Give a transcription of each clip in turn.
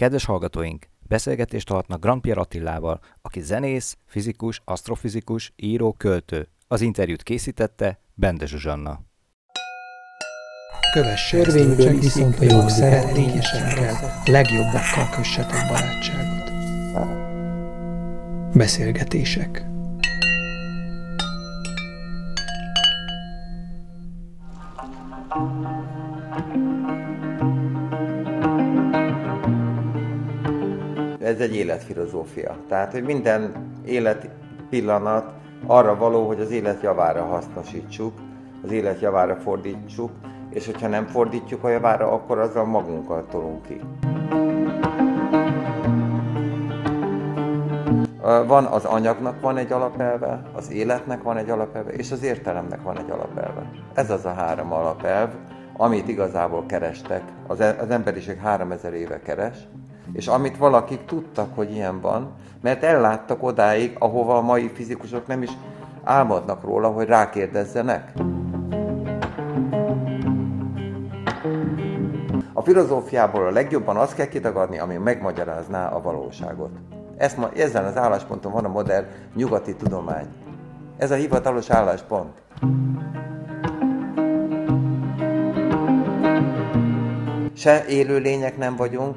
Kedves hallgatóink, beszélgetést hallhatnak Grand Pierre Attilával, aki zenész, fizikus, asztrofizikus, író, költő. Az interjút készítette Bende Zsuzsanna. Kövesse Törvényből viszont a jó szeretényesekkel, legjobbakkal kössetek barátságot. Beszélgetések Ez egy életfilozófia. Tehát, hogy minden élet pillanat arra való, hogy az élet javára hasznosítsuk, az élet javára fordítsuk, és hogyha nem fordítjuk a javára, akkor azzal magunkkal tolunk ki. Van az anyagnak van egy alapelve, az életnek van egy alapelve, és az értelemnek van egy alapelve. Ez az a három alapelv, amit igazából kerestek, az, e- az emberiség 3000 éve keres, és amit valakik tudtak, hogy ilyen van, mert elláttak odáig, ahova a mai fizikusok nem is álmodnak róla, hogy rákérdezzenek. A filozófiából a legjobban azt kell kitagadni, ami megmagyarázná a valóságot. Ezt ma, ezen az állásponton van a modern nyugati tudomány. Ez a hivatalos álláspont. Se élőlények nem vagyunk,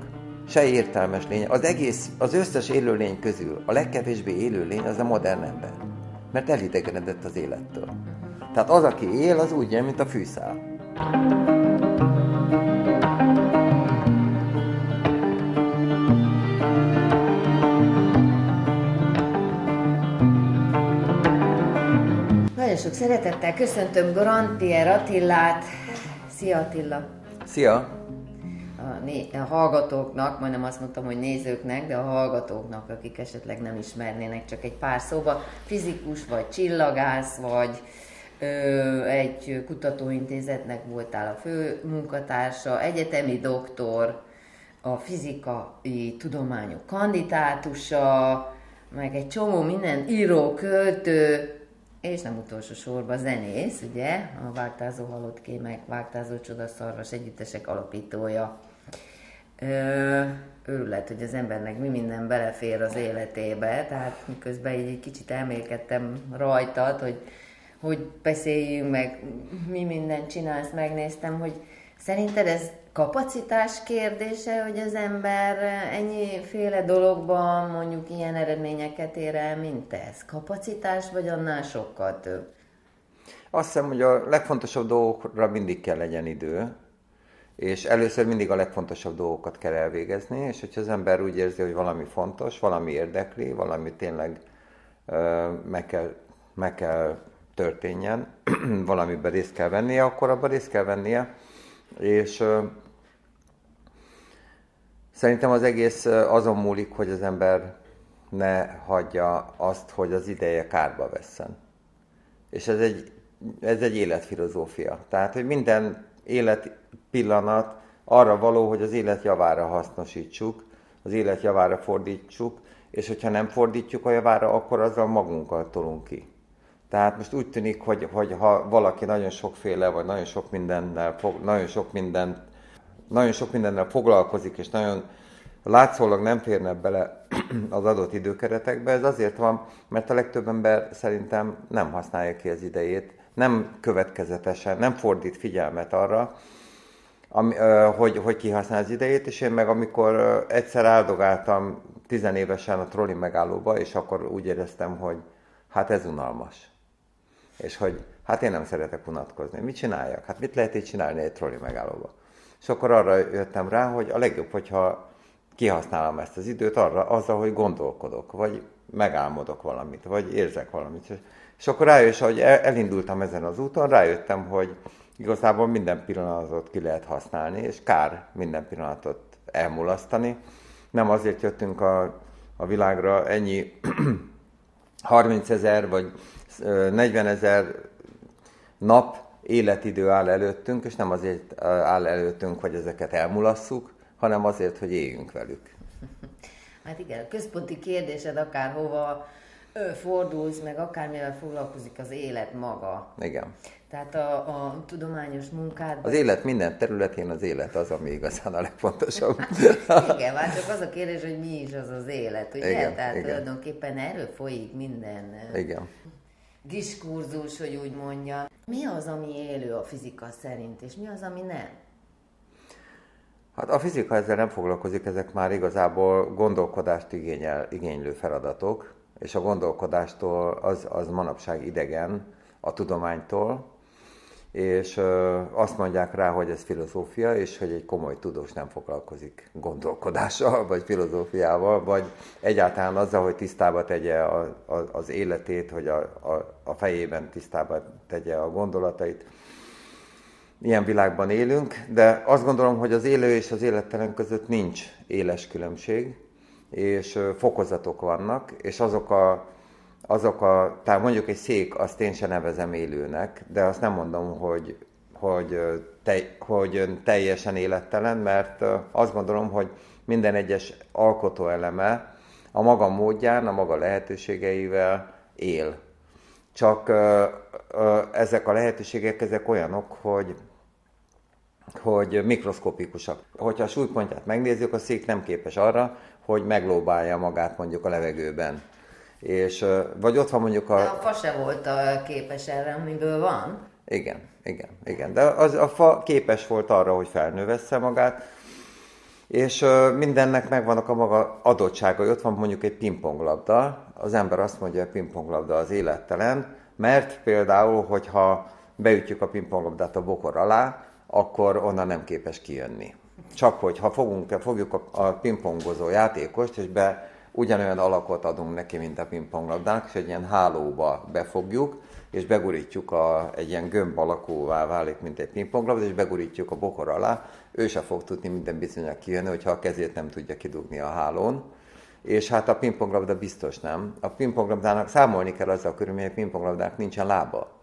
se értelmes lény. Az egész, az összes élőlény közül a legkevésbé élőlény az a modern ember. Mert elidegenedett az élettől. Tehát az, aki él, az úgy ilyen, mint a fűszál. Nagyon sok szeretettel köszöntöm Garantier Attillát. Szia Attila! Szia! A, hallgatóknak, majdnem azt mondtam, hogy nézőknek, de a hallgatóknak, akik esetleg nem ismernének csak egy pár szóba, fizikus vagy csillagász, vagy ö, egy kutatóintézetnek voltál a fő munkatársa, egyetemi doktor, a fizikai tudományok kandidátusa, meg egy csomó minden író, költő, és nem utolsó sorban zenész, ugye, a Vágtázó halott kémek, Vágtázó csodaszarvas együttesek alapítója. Ö, örület, hogy az embernek mi minden belefér az életébe, tehát miközben így egy kicsit elmélkedtem rajtad, hogy hogy beszéljünk meg, mi mindent csinálsz, megnéztem, hogy szerinted ez kapacitás kérdése, hogy az ember ennyiféle dologban mondjuk ilyen eredményeket ér el, mint ez? Kapacitás, vagy annál sokkal több? Azt hiszem, hogy a legfontosabb dolgokra mindig kell legyen idő, és először mindig a legfontosabb dolgokat kell elvégezni, és hogyha az ember úgy érzi, hogy valami fontos, valami érdekli, valami tényleg uh, meg, kell, meg kell történjen, valamiben részt kell vennie, akkor abban részt kell vennie, és uh, Szerintem az egész azon múlik, hogy az ember ne hagyja azt, hogy az ideje kárba vesszen. És ez egy, ez egy életfilozófia. Tehát, hogy minden élet pillanat arra való, hogy az élet javára hasznosítsuk, az élet javára fordítsuk, és hogyha nem fordítjuk a javára, akkor azzal magunkkal tolunk ki. Tehát most úgy tűnik, hogy, hogy ha valaki nagyon sokféle, vagy nagyon sok mindennel, nagyon sok mindent nagyon sok mindennel foglalkozik, és nagyon látszólag nem férne bele az adott időkeretekbe. Ez azért van, mert a legtöbb ember szerintem nem használja ki az idejét, nem következetesen, nem fordít figyelmet arra, ami, hogy, hogy kihasznál az idejét, és én meg amikor egyszer áldogáltam tizenévesen a trolli megállóba, és akkor úgy éreztem, hogy hát ez unalmas. És hogy hát én nem szeretek unatkozni. Mit csináljak? Hát mit lehet így csinálni egy trolli megállóba? És akkor arra jöttem rá, hogy a legjobb, hogyha kihasználom ezt az időt arra, azzal, hogy gondolkodok, vagy megálmodok valamit, vagy érzek valamit. És akkor rájössz, hogy elindultam ezen az úton, rájöttem, hogy igazából minden pillanatot ki lehet használni, és kár minden pillanatot elmulasztani. Nem azért jöttünk a, a világra ennyi 30 ezer vagy 40 ezer nap életidő áll előttünk, és nem azért áll előttünk, hogy ezeket elmulasszuk, hanem azért, hogy éljünk velük. Hát igen, a központi kérdésed akárhova fordulsz, meg akármivel foglalkozik az élet maga. Igen. Tehát a, a tudományos munkádban... Az élet minden területén az élet az, ami igazán a legfontosabb. igen, már csak az a kérdés, hogy mi is az az élet, ugye? Igen, Tehát igen. tulajdonképpen erről folyik minden Igen. diskurzus, hogy úgy mondja. Mi az, ami élő a fizika szerint, és mi az, ami nem? Hát a fizika ezzel nem foglalkozik, ezek már igazából gondolkodást igényel, igénylő feladatok, és a gondolkodástól az, az manapság idegen a tudománytól, és azt mondják rá, hogy ez filozófia, és hogy egy komoly tudós nem foglalkozik gondolkodással, vagy filozófiával, vagy egyáltalán azzal, hogy tisztába tegye a, a, az életét, hogy a, a, a fejében tisztába tegye a gondolatait. Ilyen világban élünk, de azt gondolom, hogy az élő és az élettelen között nincs éles különbség, és ö, fokozatok vannak, és azok a azok a, tehát mondjuk egy szék, azt én sem nevezem élőnek, de azt nem mondom, hogy, hogy, te, hogy teljesen élettelen, mert azt gondolom, hogy minden egyes alkotóeleme a maga módján, a maga lehetőségeivel él. Csak ezek a lehetőségek, ezek olyanok, hogy hogy mikroszkopikusak. Hogyha a súlypontját megnézzük, a szék nem képes arra, hogy meglóbálja magát mondjuk a levegőben és vagy ott van mondjuk a... De a fa se volt a képes erre, amiből van. Igen, igen, igen. De az, a fa képes volt arra, hogy felnövessze magát, és mindennek megvannak a maga adottságai. Ott van mondjuk egy pingponglabda, az ember azt mondja, hogy a pingponglabda az élettelen, mert például, hogyha beütjük a pingponglabdát a bokor alá, akkor onnan nem képes kijönni. Csak hogy ha fogunk, fogjuk a, a pingpongozó játékost, és be ugyanolyan alakot adunk neki, mint a pingponglabdának, és egy ilyen hálóba befogjuk, és begurítjuk a, egy ilyen gömb alakúvá válik, mint egy pingponglabda, és begurítjuk a bokor alá, ő se fog tudni minden bizonyal kijönni, hogyha a kezét nem tudja kidugni a hálón. És hát a pingponglabda biztos nem. A pingponglabdának számolni kell azzal körül, hogy a pingponglabdának nincsen lába.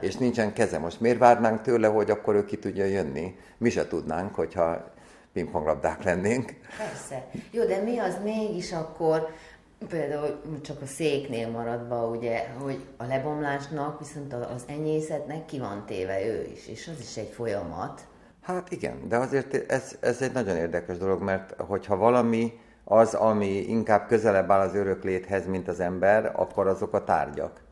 És nincsen keze. Most miért várnánk tőle, hogy akkor ő ki tudja jönni? Mi se tudnánk, hogyha pingponglabdák lennénk. Persze. Jó, de mi az mégis akkor, például csak a széknél maradva, ugye, hogy a lebomlásnak viszont az enyészetnek ki van téve ő is, és az is egy folyamat. Hát igen, de azért ez, ez egy nagyon érdekes dolog, mert hogyha valami az, ami inkább közelebb áll az örökléthez, mint az ember, akkor azok a tárgyak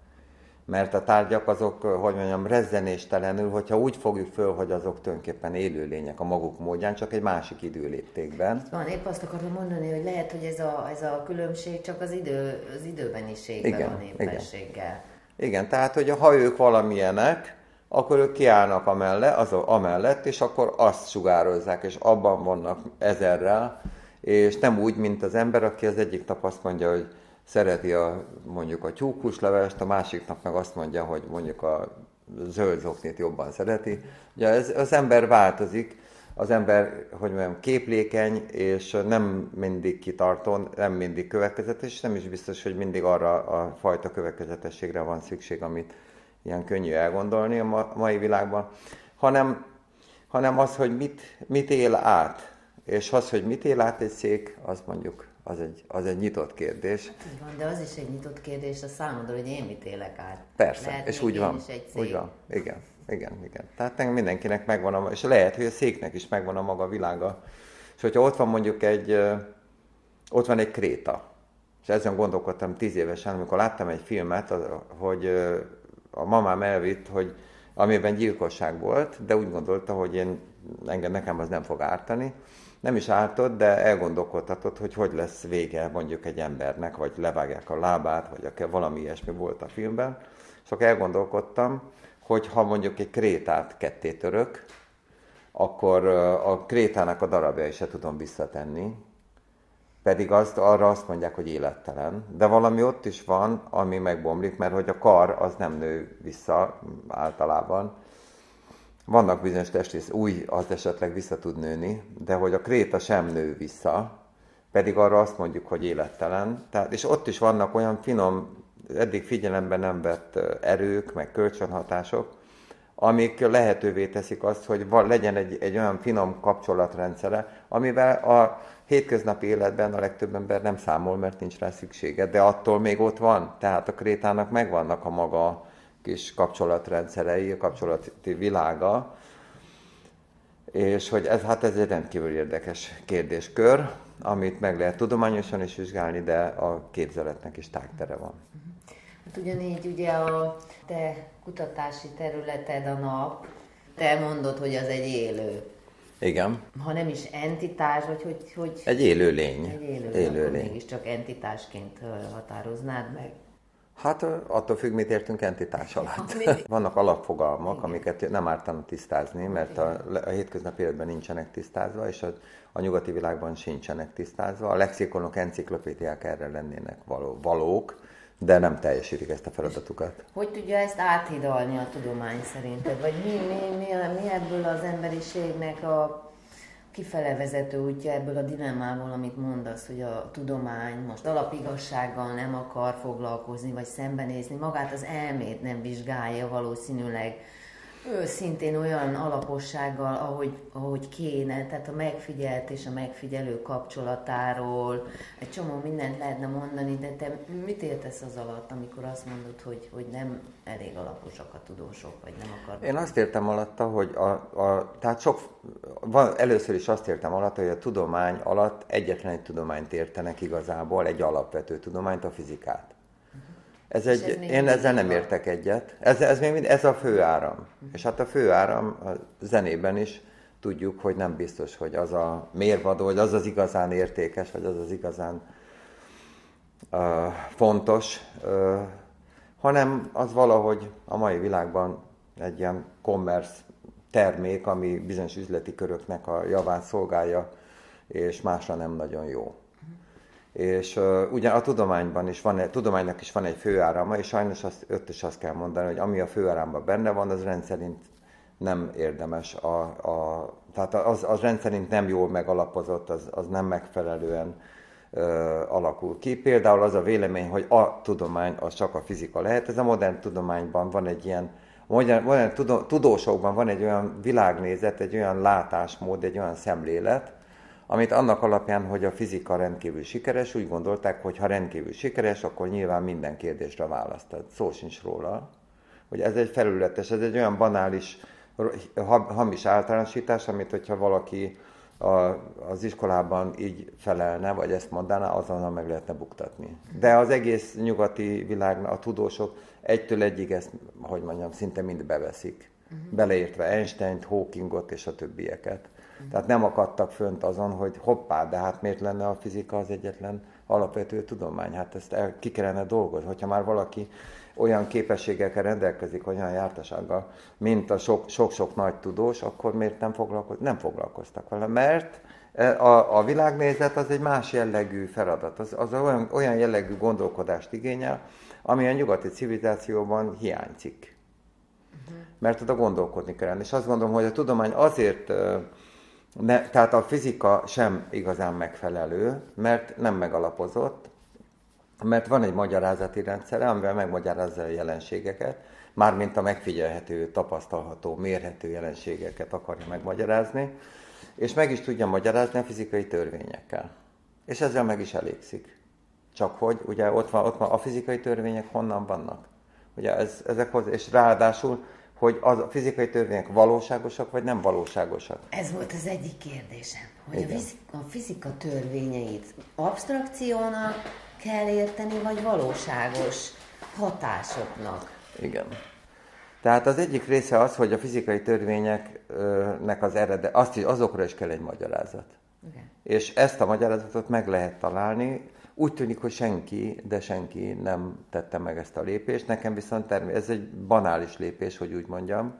mert a tárgyak azok, hogy mondjam, rezzenéstelenül, hogyha úgy fogjuk föl, hogy azok tulajdonképpen élőlények a maguk módján, csak egy másik időléptékben. Van, épp azt akartam mondani, hogy lehet, hogy ez a, ez a különbség csak az, idő, az időbeniségben igen, van éppenséggel. Igen. igen, tehát, hogy ha ők valamilyenek, akkor ők kiállnak amellett, az, amellett, és akkor azt sugározzák, és abban vannak ezerrel, és nem úgy, mint az ember, aki az egyik nap azt mondja, hogy szereti a, mondjuk a tyúkuslevest, a másik nap meg azt mondja, hogy mondjuk a zöld zoknit jobban szereti. Ugye ez, az ember változik, az ember, hogy mondjam, képlékeny, és nem mindig kitartó, nem mindig következetes, és nem is biztos, hogy mindig arra a fajta következetességre van szükség, amit ilyen könnyű elgondolni a mai világban, hanem, hanem az, hogy mit, mit él át. És az, hogy mit él át egy szék, az mondjuk az egy, az egy nyitott kérdés. Hát így van, de az is egy nyitott kérdés a számodra, hogy én mit élek át. Persze, lehet, és úgy van. Úgy van, igen, igen, igen. Tehát mindenkinek megvan a, és lehet, hogy a széknek is megvan a maga világa. És hogyha ott van mondjuk egy, ott van egy kréta, és ezen gondolkodtam tíz évesen, amikor láttam egy filmet, hogy a mamám elvitt, hogy amiben gyilkosság volt, de úgy gondolta, hogy én, engem nekem az nem fog ártani, nem is ártott, de elgondolkodhatott, hogy hogy lesz vége mondjuk egy embernek, vagy levágják a lábát, vagy valami ilyesmi volt a filmben. És elgondolkodtam, hogy ha mondjuk egy krétát ketté török, akkor a krétának a darabjai se tudom visszatenni, pedig azt, arra azt mondják, hogy élettelen. De valami ott is van, ami megbomlik, mert hogy a kar az nem nő vissza általában, vannak bizonyos testrész, új az esetleg vissza tud nőni, de hogy a kréta sem nő vissza, pedig arra azt mondjuk, hogy élettelen. Tehát, és ott is vannak olyan finom, eddig figyelembe nem vett erők, meg kölcsönhatások, amik lehetővé teszik azt, hogy legyen egy, egy olyan finom kapcsolatrendszere, amivel a hétköznapi életben a legtöbb ember nem számol, mert nincs rá szüksége, de attól még ott van. Tehát a krétának megvannak a maga kis kapcsolatrendszerei, a kapcsolati világa, és hogy ez, hát ez egy rendkívül érdekes kérdéskör, amit meg lehet tudományosan is vizsgálni, de a képzeletnek is tágtere van. Hát ugyanígy ugye a te kutatási területed a nap, te mondod, hogy az egy élő. Igen. Ha nem is entitás, vagy hogy... hogy egy élő lény. Egy élő, lény. mégiscsak entitásként határoznád meg. Hát attól függ, mit értünk entitás alatt. Vannak alapfogalmak, Igen. amiket nem ártana tisztázni, mert a, a hétköznapi életben nincsenek tisztázva, és a, a nyugati világban sincsenek tisztázva. A lexikonok, enciklopédiák erre lennének való, valók, de nem teljesítik ezt a feladatukat. Hogy tudja ezt áthidalni a tudomány szerinted? Vagy mi, mi, mi, mi ebből az emberiségnek a kifele vezető útja ebből a dilemmából, amit mondasz, hogy a tudomány most alapigassággal nem akar foglalkozni, vagy szembenézni, magát az elmét nem vizsgálja valószínűleg, ő olyan alapossággal, ahogy, ahogy kéne, tehát a megfigyelt és a megfigyelő kapcsolatáról, egy csomó mindent lehetne mondani, de te mit értesz az alatt, amikor azt mondod, hogy, hogy nem elég alaposak a tudósok, vagy nem akarnak? Én azt értem alatta, hogy a, a, tehát sok, van, először is azt értem alatta, hogy a tudomány alatt egyetlen egy tudományt értenek igazából, egy alapvető tudományt, a fizikát. Ez egy, ez én ezzel nem értek egyet. Ez, ez, még mind, ez a fő áram. Uh-huh. És hát a fő áram a zenében is tudjuk, hogy nem biztos, hogy az a mérvadó, hogy az az igazán értékes, vagy az az igazán uh, fontos, uh, hanem az valahogy a mai világban egy ilyen commerce termék, ami bizonyos üzleti köröknek a javát szolgálja, és másra nem nagyon jó. És uh, ugye a tudományban is van, tudománynak is van egy főárama, és sajnos azt, öt is azt kell mondani, hogy ami a főáramban benne van, az rendszerint nem érdemes. A, a, tehát az, az rendszerint nem jól megalapozott, az, az nem megfelelően alakul ki. Például az a vélemény, hogy a tudomány az csak a fizika lehet. Ez a modern tudományban van egy ilyen, modern, modern tudósokban van egy olyan világnézet, egy olyan látásmód, egy olyan szemlélet, amit annak alapján, hogy a fizika rendkívül sikeres, úgy gondolták, hogy ha rendkívül sikeres, akkor nyilván minden kérdésre választad. Szó sincs róla. Hogy ez egy felületes, ez egy olyan banális, hamis általánosítás, amit hogyha valaki a, az iskolában így felelne, vagy ezt mondaná, azonnal meg lehetne buktatni. De az egész nyugati világnak a tudósok egytől egyig ezt, hogy mondjam, szinte mind beveszik. Uh-huh. Beleértve Einstein-t, Hawkingot és a többieket. Tehát nem akadtak fönt azon, hogy hoppá, de hát miért lenne a fizika az egyetlen alapvető tudomány? Hát ezt el, ki kellene dolgozni. Hogyha már valaki olyan képességekkel rendelkezik, olyan jártasággal, mint a sok-sok nagy tudós, akkor miért nem, foglalkoz, nem foglalkoztak vele? Mert e, a, a világnézet az egy más jellegű feladat, az, az olyan, olyan jellegű gondolkodást igényel, ami a nyugati civilizációban hiányzik. Mert oda gondolkodni kell. És azt gondolom, hogy a tudomány azért ne, tehát a fizika sem igazán megfelelő, mert nem megalapozott, mert van egy magyarázati rendszere, amivel megmagyarázza a jelenségeket, mármint a megfigyelhető, tapasztalható, mérhető jelenségeket akarja megmagyarázni, és meg is tudja magyarázni a fizikai törvényekkel. És ezzel meg is elégszik. Csak hogy ugye ott van, ott van a fizikai törvények honnan vannak. Ugye ez, ezek hozzá, és ráadásul hogy az a fizikai törvények valóságosak, vagy nem valóságosak? Ez volt az egyik kérdésem, hogy a fizika, a fizika törvényeit abstrakciónak kell érteni, vagy valóságos hatásoknak? Igen. Tehát az egyik része az, hogy a fizikai törvényeknek az eredet, azt is, azokra is kell egy magyarázat. Igen. És ezt a magyarázatot meg lehet találni, úgy tűnik, hogy senki, de senki nem tette meg ezt a lépést. Nekem viszont termé- ez egy banális lépés, hogy úgy mondjam,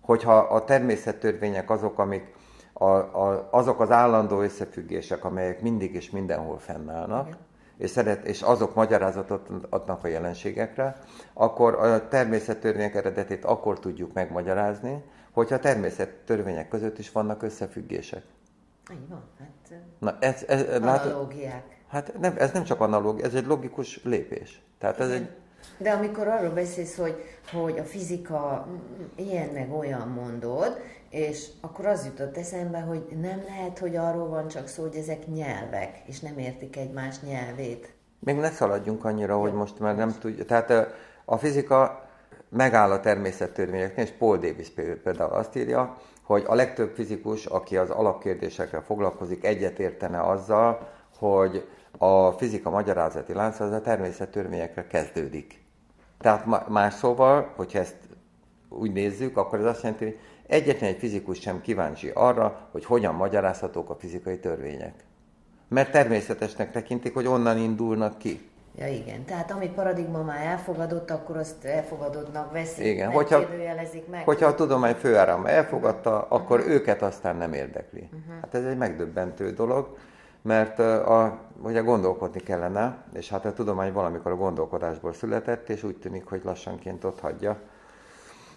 hogyha a természettörvények azok, amik a, a, azok az állandó összefüggések, amelyek mindig és mindenhol fennállnak, Igen. és, szeret, és azok magyarázatot adnak a jelenségekre, akkor a természettörvények eredetét akkor tudjuk megmagyarázni, hogyha a természettörvények között is vannak összefüggések. Így van, hát Na, ez, ez, analógiák. Hát nem, ez nem csak analóg, ez egy logikus lépés. Tehát ez egy, De amikor arról beszélsz, hogy, hogy a fizika ilyen meg olyan mondod, és akkor az jutott eszembe, hogy nem lehet, hogy arról van csak szó, hogy ezek nyelvek, és nem értik egymás nyelvét. Még ne szaladjunk annyira, hogy most már nem tudja. Tehát a fizika megáll a természettörvényeknél, és Paul Davis például azt írja, hogy a legtöbb fizikus, aki az alapkérdésekkel foglalkozik, egyetértene azzal, hogy a fizika magyarázati lánc az a természettörvényekre kezdődik. Tehát más szóval, hogyha ezt úgy nézzük, akkor ez azt jelenti, hogy egyetlen egy fizikus sem kíváncsi arra, hogy hogyan magyarázhatók a fizikai törvények. Mert természetesnek tekintik, hogy onnan indulnak ki. Ja igen, tehát ami paradigma már elfogadott, akkor azt elfogadottnak veszik, igen. Hogyha, meg. Hogyha a tudomány főáram elfogadta, akkor uh-huh. őket aztán nem érdekli. Uh-huh. Hát ez egy megdöbbentő dolog, mert a, ugye gondolkodni kellene, és hát a tudomány valamikor a gondolkodásból született, és úgy tűnik, hogy lassanként ott hagyja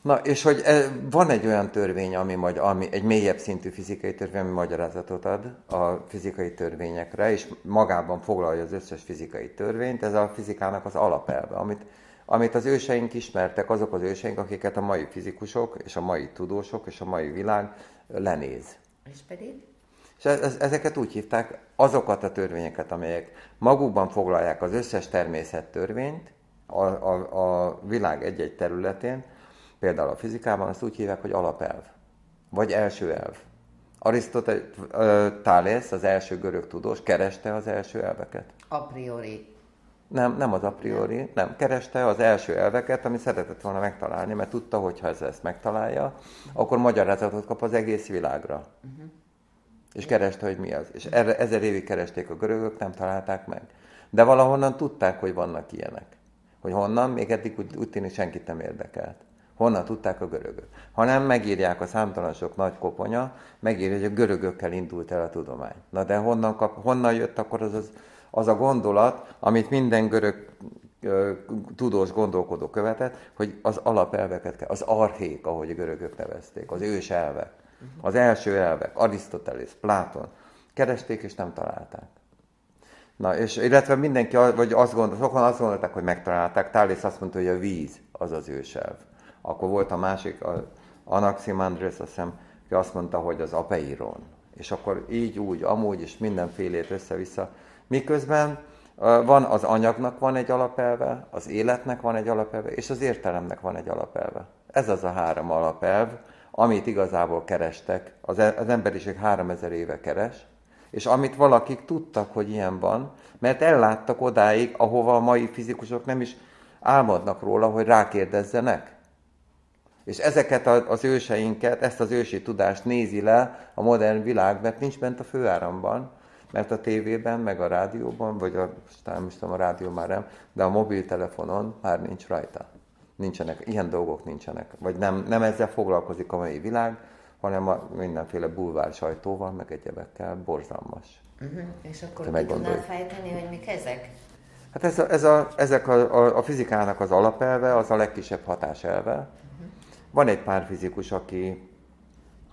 Na, és hogy van egy olyan törvény, ami, magy, ami egy mélyebb szintű fizikai törvény, ami magyarázatot ad a fizikai törvényekre, és magában foglalja az összes fizikai törvényt, ez a fizikának az alapelve, amit, amit az őseink ismertek, azok az őseink, akiket a mai fizikusok, és a mai tudósok, és a mai világ lenéz. És pedig? És ezeket úgy hívták, azokat a törvényeket, amelyek magukban foglalják az összes természettörvényt a, a, a világ egy-egy területén, például a fizikában azt úgy hívják, hogy alapelv, vagy első elv. Arisztoteles, az első görög tudós, kereste az első elveket. A priori. Nem, nem az a priori, nem. nem. Kereste az első elveket, ami szeretett volna megtalálni, mert tudta, hogy ha ez ezt megtalálja, akkor magyarázatot kap az egész világra. Uh-huh. És kereste, hogy mi az. És erre, ezer évig keresték a görögök, nem találták meg. De valahonnan tudták, hogy vannak ilyenek. Hogy honnan, még eddig úgy, úgy tűnik senkit nem érdekelt. Honnan tudták a görögök? Ha nem megírják a számtalan sok nagy koponya, megírja, hogy a görögökkel indult el a tudomány. Na de honnan, kap, honnan jött akkor az, az, az a gondolat, amit minden görög ö, tudós gondolkodó követett, hogy az alapelveket kell, az archék, ahogy a görögök nevezték, az ős elvek, az első elvek, Arisztotelész, Pláton, keresték és nem találták. Na, és illetve mindenki, vagy azt gondol, sokan azt gondolták, hogy megtalálták, Tálész azt mondta, hogy a víz az az őselv. Akkor volt a másik, a Anaximandres, azt hiszem, aki azt mondta, hogy az apeiron. És akkor így, úgy, amúgy, és mindenfélét össze-vissza. Miközben van az anyagnak van egy alapelve, az életnek van egy alapelve, és az értelemnek van egy alapelve. Ez az a három alapelv, amit igazából kerestek, az, e, az emberiség három ezer éve keres, és amit valakik tudtak, hogy ilyen van, mert elláttak odáig, ahova a mai fizikusok nem is álmodnak róla, hogy rákérdezzenek. És ezeket az őseinket, ezt az ősi tudást nézi le a modern világ, mert nincs bent a főáramban, mert a tévében, meg a rádióban, vagy a, nem is tudom, a rádió már nem, de a mobiltelefonon már nincs rajta. Nincsenek, ilyen dolgok nincsenek. Vagy nem, nem ezzel foglalkozik a mai világ, hanem a mindenféle bulvár sajtóval, meg egyebekkel borzalmas. Uh-huh. És akkor ki tudnál fejteni, hogy mik ezek? Hát ez a, ez a, ezek a, a, a fizikának az alapelve, az a legkisebb hatáselve, van egy pár fizikus, aki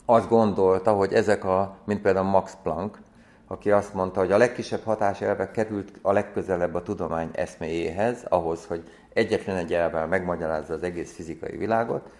azt gondolta, hogy ezek a, mint például Max Planck, aki azt mondta, hogy a legkisebb hatáselvek került a legközelebb a tudomány eszméjéhez, ahhoz, hogy egyetlen egy elvel megmagyarázza az egész fizikai világot,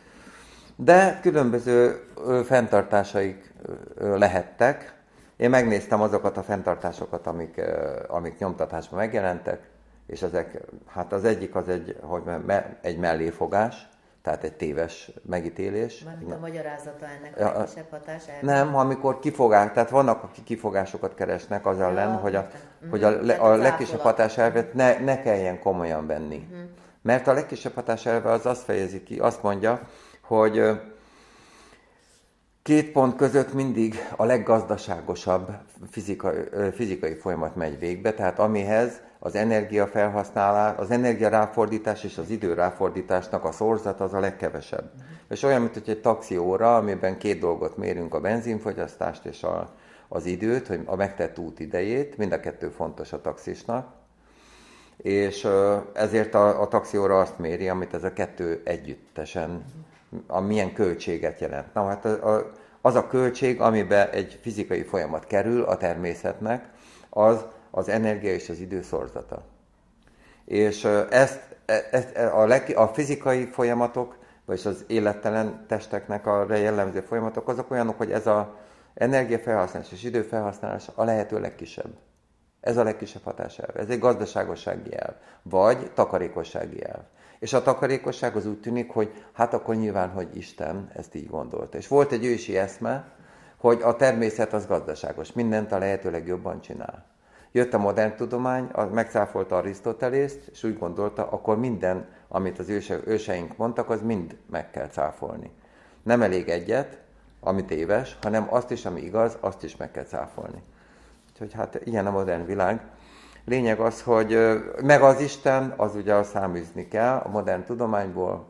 de különböző fenntartásaik lehettek. Én megnéztem azokat a fenntartásokat, amik, amik nyomtatásban megjelentek, és ezek, hát az egyik az egy, hogy me, egy melléfogás, tehát egy téves megítélés. Van a magyarázata ennek a legkisebb hatás? Nem, amikor kifogás, tehát vannak, akik kifogásokat keresnek az ellen, ja, hogy a, uh-huh. hogy a, le, a legkisebb hatáselvet ne, ne kelljen komolyan venni. Uh-huh. Mert a legkisebb hatáselve az azt fejezi ki, azt mondja, hogy két pont között mindig a leggazdaságosabb fizikai, fizikai folyamat megy végbe, tehát amihez az energiafelhasználás, az energia ráfordítás és az idő ráfordításnak a szorzat az a legkevesebb. Uh-huh. És olyan, mint hogy egy taxióra, amiben két dolgot mérünk, a benzinfogyasztást és a, az időt, hogy a megtett út idejét, mind a kettő fontos a taxisnak, és ezért a, a taxióra azt méri, amit ez a kettő együttesen, a milyen költséget jelent. Na hát a, a, az a költség, amiben egy fizikai folyamat kerül a természetnek, az az energia és az idő szorzata. És ezt, e, ezt e, a, leg, a fizikai folyamatok, vagy az élettelen testeknek a jellemző folyamatok, azok olyanok, hogy ez a energiafelhasználás és időfelhasználás a lehető legkisebb. Ez a legkisebb hatáselv. Ez egy gazdaságossági elv, vagy takarékossági elv. És a takarékosság az úgy tűnik, hogy hát akkor nyilván, hogy Isten ezt így gondolta. És volt egy ősi eszme, hogy a természet az gazdaságos, mindent a lehető legjobban csinál. Jött a modern tudomány, megcáfolta Arisztotelészt, és úgy gondolta, akkor minden, amit az őseink mondtak, az mind meg kell cáfolni. Nem elég egyet, ami téves, hanem azt is, ami igaz, azt is meg kell cáfolni. Úgyhogy hát ilyen a modern világ. Lényeg az, hogy meg az Isten, az ugye a száműzni kell a modern tudományból,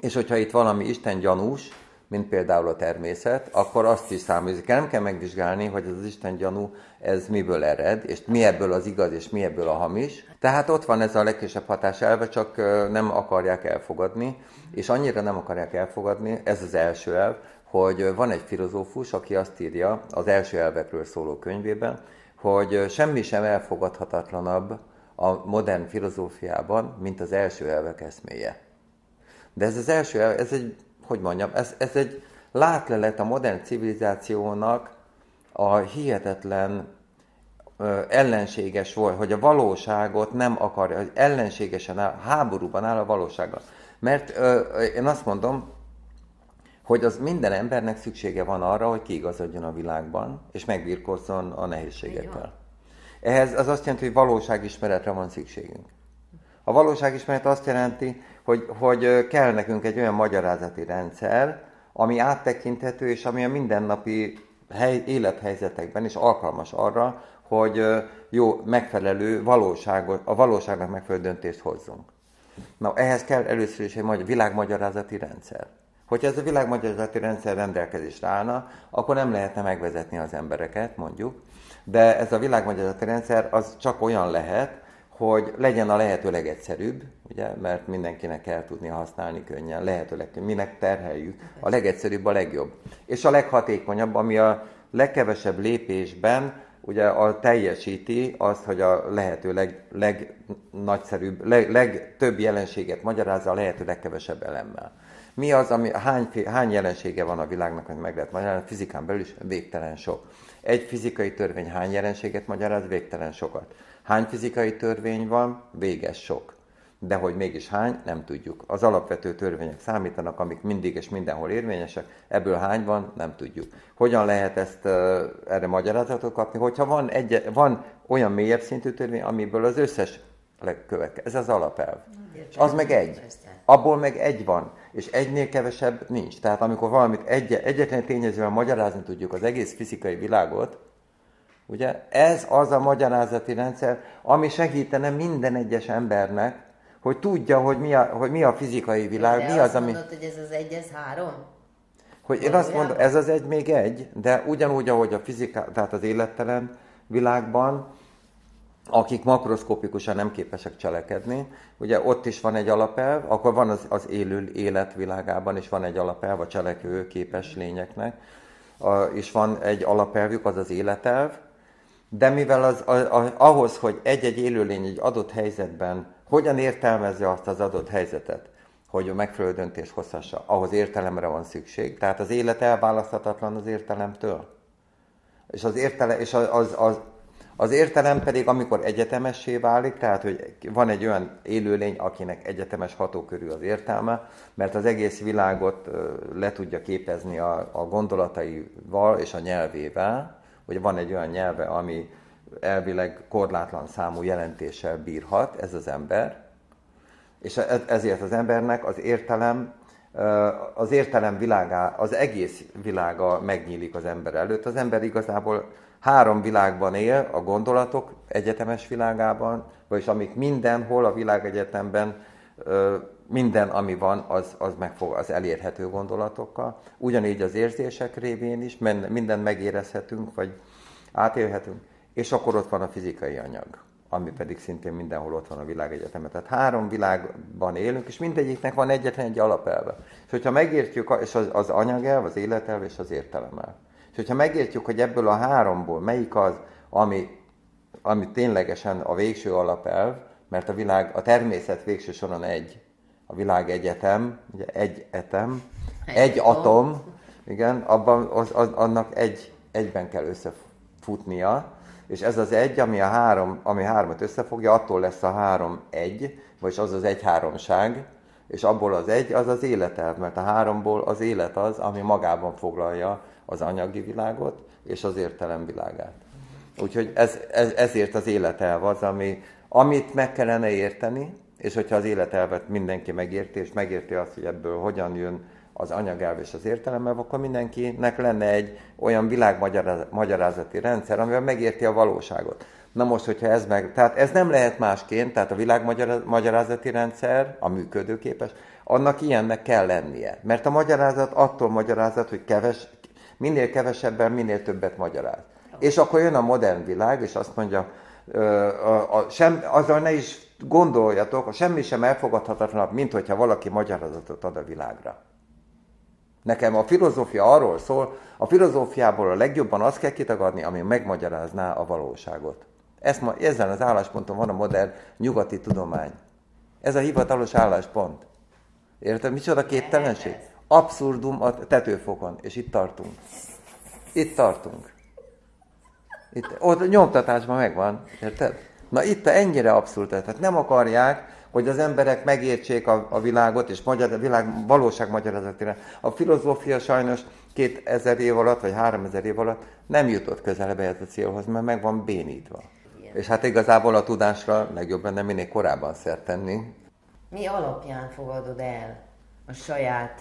és hogyha itt valami Isten gyanús, mint például a természet, akkor azt is kell. Nem kell megvizsgálni, hogy az Isten gyanú, ez miből ered, és mi ebből az igaz, és mi ebből a hamis. Tehát ott van ez a legkisebb hatás elve, csak nem akarják elfogadni, és annyira nem akarják elfogadni, ez az első elv, hogy van egy filozófus, aki azt írja az első elvekről szóló könyvében, hogy semmi sem elfogadhatatlanabb a modern filozófiában, mint az első elvek eszméje. De ez az első elv, ez egy, hogy mondjam, ez, ez egy látlelet a modern civilizációnak a hihetetlen ö, ellenséges volt, hogy a valóságot nem akarja, hogy ellenségesen áll, háborúban áll a valósággal. Mert ö, én azt mondom, hogy az minden embernek szüksége van arra, hogy kiigazodjon a világban, és megbirkózzon a nehézségekkel. Ehhez az azt jelenti, hogy valóságismeretre van szükségünk. A valóságismeret azt jelenti, hogy, hogy kell nekünk egy olyan magyarázati rendszer, ami áttekinthető, és ami a mindennapi hely, élethelyzetekben is alkalmas arra, hogy jó, megfelelő valóságot, a valóságnak megfelelő döntést hozzunk. Na, ehhez kell először is egy világmagyarázati rendszer. Hogyha ez a világmagyarázati rendszer rendelkezésre állna, akkor nem lehetne megvezetni az embereket, mondjuk. De ez a világmagyarázati rendszer az csak olyan lehet, hogy legyen a lehető legegyszerűbb, ugye, mert mindenkinek kell tudni használni könnyen, lehető legkönnyebb, minek terheljük, a legegyszerűbb a legjobb. És a leghatékonyabb, ami a legkevesebb lépésben ugye a teljesíti azt, hogy a lehető leg, legnagyszerűbb, leg, legtöbb jelenséget magyarázza a lehető legkevesebb elemmel. Mi az, ami, hány, hány jelensége van a világnak, hogy meg lehet magyarázni? Fizikán belül is végtelen sok. Egy fizikai törvény hány jelenséget magyaráz? Végtelen sokat. Hány fizikai törvény van? Véges sok. De hogy mégis hány, nem tudjuk. Az alapvető törvények számítanak, amik mindig és mindenhol érvényesek, ebből hány van, nem tudjuk. Hogyan lehet ezt erre magyarázatot kapni? Hogyha van, egy, van olyan mélyebb szintű törvény, amiből az összes következik. Ez az alapelv. Az meg egy. Abból meg egy van és egynél kevesebb nincs. Tehát amikor valamit egy, egyetlen tényezővel magyarázni tudjuk az egész fizikai világot, ugye ez az a magyarázati rendszer, ami segítene minden egyes embernek, hogy tudja, hogy mi a, hogy mi a fizikai világ, de mi az, ami... mondod, hogy ez az egy, ez három? Hogy én azt mondom, ez az egy még egy, de ugyanúgy, ahogy a fizika, tehát az élettelen világban, akik makroszkopikusan nem képesek cselekedni. Ugye ott is van egy alapelv, akkor van az, az élő élet világában is van egy alapelv a cselekvő képes lényeknek, és van egy alapelvük, az az életelv, de mivel az, a, a, ahhoz, hogy egy-egy élőlény egy adott helyzetben hogyan értelmezze azt az adott helyzetet, hogy a megfelelő döntés hozhassa, ahhoz értelemre van szükség. Tehát az élet elválaszthatatlan az értelemtől. És az, értele, és az, az, az, az értelem pedig, amikor egyetemessé válik, tehát hogy van egy olyan élőlény, akinek egyetemes hatókörű az értelme, mert az egész világot le tudja képezni a, a gondolataival és a nyelvével, hogy van egy olyan nyelve, ami elvileg korlátlan számú jelentéssel bírhat, ez az ember, és e, ezért az embernek az értelem, az értelem világá, az egész világa megnyílik az ember előtt. Az ember igazából három világban él, a gondolatok egyetemes világában, vagyis amik mindenhol a világegyetemben, minden, ami van, az, az, megfog, az elérhető gondolatokkal. Ugyanígy az érzések révén is, mindent megérezhetünk, vagy átélhetünk. És akkor ott van a fizikai anyag, ami pedig szintén mindenhol ott van a világegyetemen. Tehát három világban élünk, és mindegyiknek van egyetlen egy alapelve. És hogyha megértjük, és az, az anyagelv, az életelv és az értelemmel. És hogyha megértjük, hogy ebből a háromból melyik az, ami, ami ténylegesen a végső alapelv, mert a világ, a természet végső soron egy. A világ egyetem, ugye egy etem, egy, egy atom, igen, abban az, az, annak egy, egyben kell összefutnia, és ez az egy, ami a három, ami hármat összefogja, attól lesz a három egy, vagyis az az egy háromság, és abból az egy, az az életelv, mert a háromból az élet az, ami magában foglalja az anyagi világot és az értelem világát. Úgyhogy ez, ez, ezért az életelv az, ami, amit meg kellene érteni, és hogyha az életelvet mindenki megérti, és megérti azt, hogy ebből hogyan jön az anyagelv és az értelem, akkor mindenkinek lenne egy olyan világmagyarázati rendszer, amivel megérti a valóságot. Na most, hogyha ez meg... Tehát ez nem lehet másként, tehát a világmagyarázati rendszer, a működőképes, annak ilyennek kell lennie. Mert a magyarázat attól magyarázat, hogy keves, minél kevesebben, minél többet magyaráz. És akkor jön a modern világ, és azt mondja, a, a, sem, azzal ne is gondoljatok, a semmi sem elfogadhatatlanabb, mint hogyha valaki magyarázatot ad a világra. Nekem a filozófia arról szól, a filozófiából a legjobban azt kell kitagadni, ami megmagyarázná a valóságot. Ezt ma, ezen az állásponton van a modern nyugati tudomány. Ez a hivatalos álláspont. Érted? Micsoda képtelenség? Abszurdum a tetőfokon, és itt tartunk. Itt tartunk. Itt, ott nyomtatásban megvan, érted? Na itt ennyire abszurd, tehát nem akarják, hogy az emberek megértsék a, a világot, és magyar, a világ valóság magyarázatére. A filozófia sajnos 2000 év alatt, vagy 3000 év alatt nem jutott közelebb ehhez a célhoz, mert meg van bénítva. Igen. És hát igazából a tudásra legjobb lenne minél korábban szert tenni. Mi alapján fogadod el a saját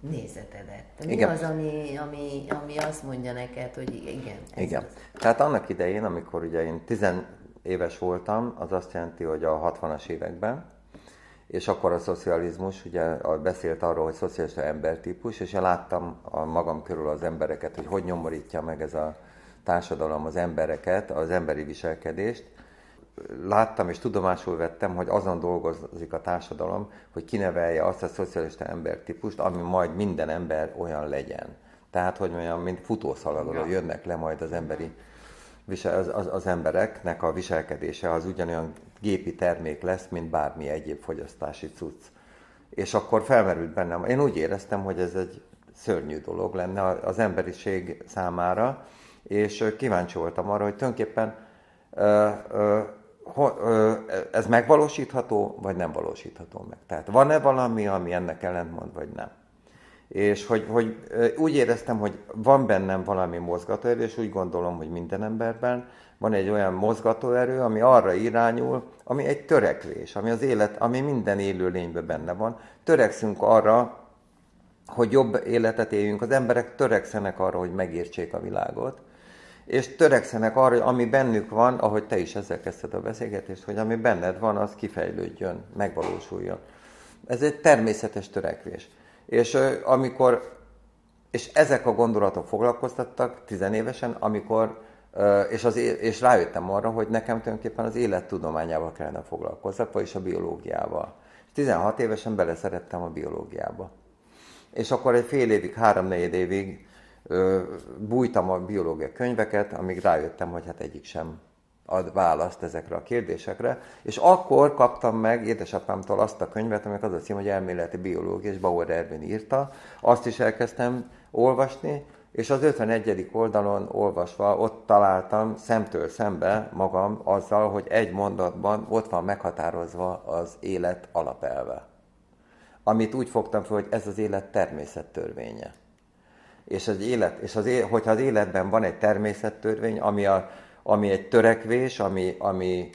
nézetedet? Mi igen. az, ami, ami, ami azt mondja neked, hogy igen? igen. Az. Tehát annak idején, amikor ugye én 10 éves voltam, az azt jelenti, hogy a 60-as években, és akkor a szocializmus, ugye beszélt arról, hogy szocialista embertípus, és én láttam a magam körül az embereket, hogy hogy nyomorítja meg ez a társadalom az embereket, az emberi viselkedést. Láttam és tudomásul vettem, hogy azon dolgozik a társadalom, hogy kinevelje azt a szocialista embertípust, ami majd minden ember olyan legyen. Tehát, hogy olyan, mint futószaladról jönnek le majd az emberi visel, az, az, embereknek a viselkedése az ugyanolyan gépi termék lesz, mint bármi egyéb fogyasztási cucc. És akkor felmerült bennem, én úgy éreztem, hogy ez egy szörnyű dolog lenne az emberiség számára, és kíváncsi voltam arra, hogy tulajdonképpen ez megvalósítható, vagy nem valósítható meg. Tehát van-e valami, ami ennek ellentmond, vagy nem. És hogy, hogy úgy éreztem, hogy van bennem valami mozgatóerő, és úgy gondolom, hogy minden emberben van egy olyan mozgatóerő, ami arra irányul, ami egy törekvés, ami az élet, ami minden élőlényben benne van. Törekszünk arra, hogy jobb életet éljünk. Az emberek törekszenek arra, hogy megértsék a világot, és törekszenek arra, hogy ami bennük van, ahogy te is ezzel kezdted a beszélgetést, hogy ami benned van, az kifejlődjön, megvalósuljon. Ez egy természetes törekvés. És amikor, és ezek a gondolatok foglalkoztattak tizenévesen, amikor, és, az, és rájöttem arra, hogy nekem tulajdonképpen az élettudományával kellene foglalkozzak, vagyis a biológiával. És 16 évesen beleszerettem a biológiába. És akkor egy fél évig, három-négy évig bújtam a biológia könyveket, amíg rájöttem, hogy hát egyik sem ad választ ezekre a kérdésekre, és akkor kaptam meg édesapámtól azt a könyvet, aminek az a cím, hogy elméleti biológia, és Bauer Ervin írta. Azt is elkezdtem olvasni, és az 51. oldalon olvasva ott találtam szemtől szembe magam azzal, hogy egy mondatban ott van meghatározva az élet alapelve. Amit úgy fogtam fel, hogy ez az élet természettörvénye. És az élet, és az, hogyha az életben van egy természettörvény, ami a ami egy törekvés, ami, ami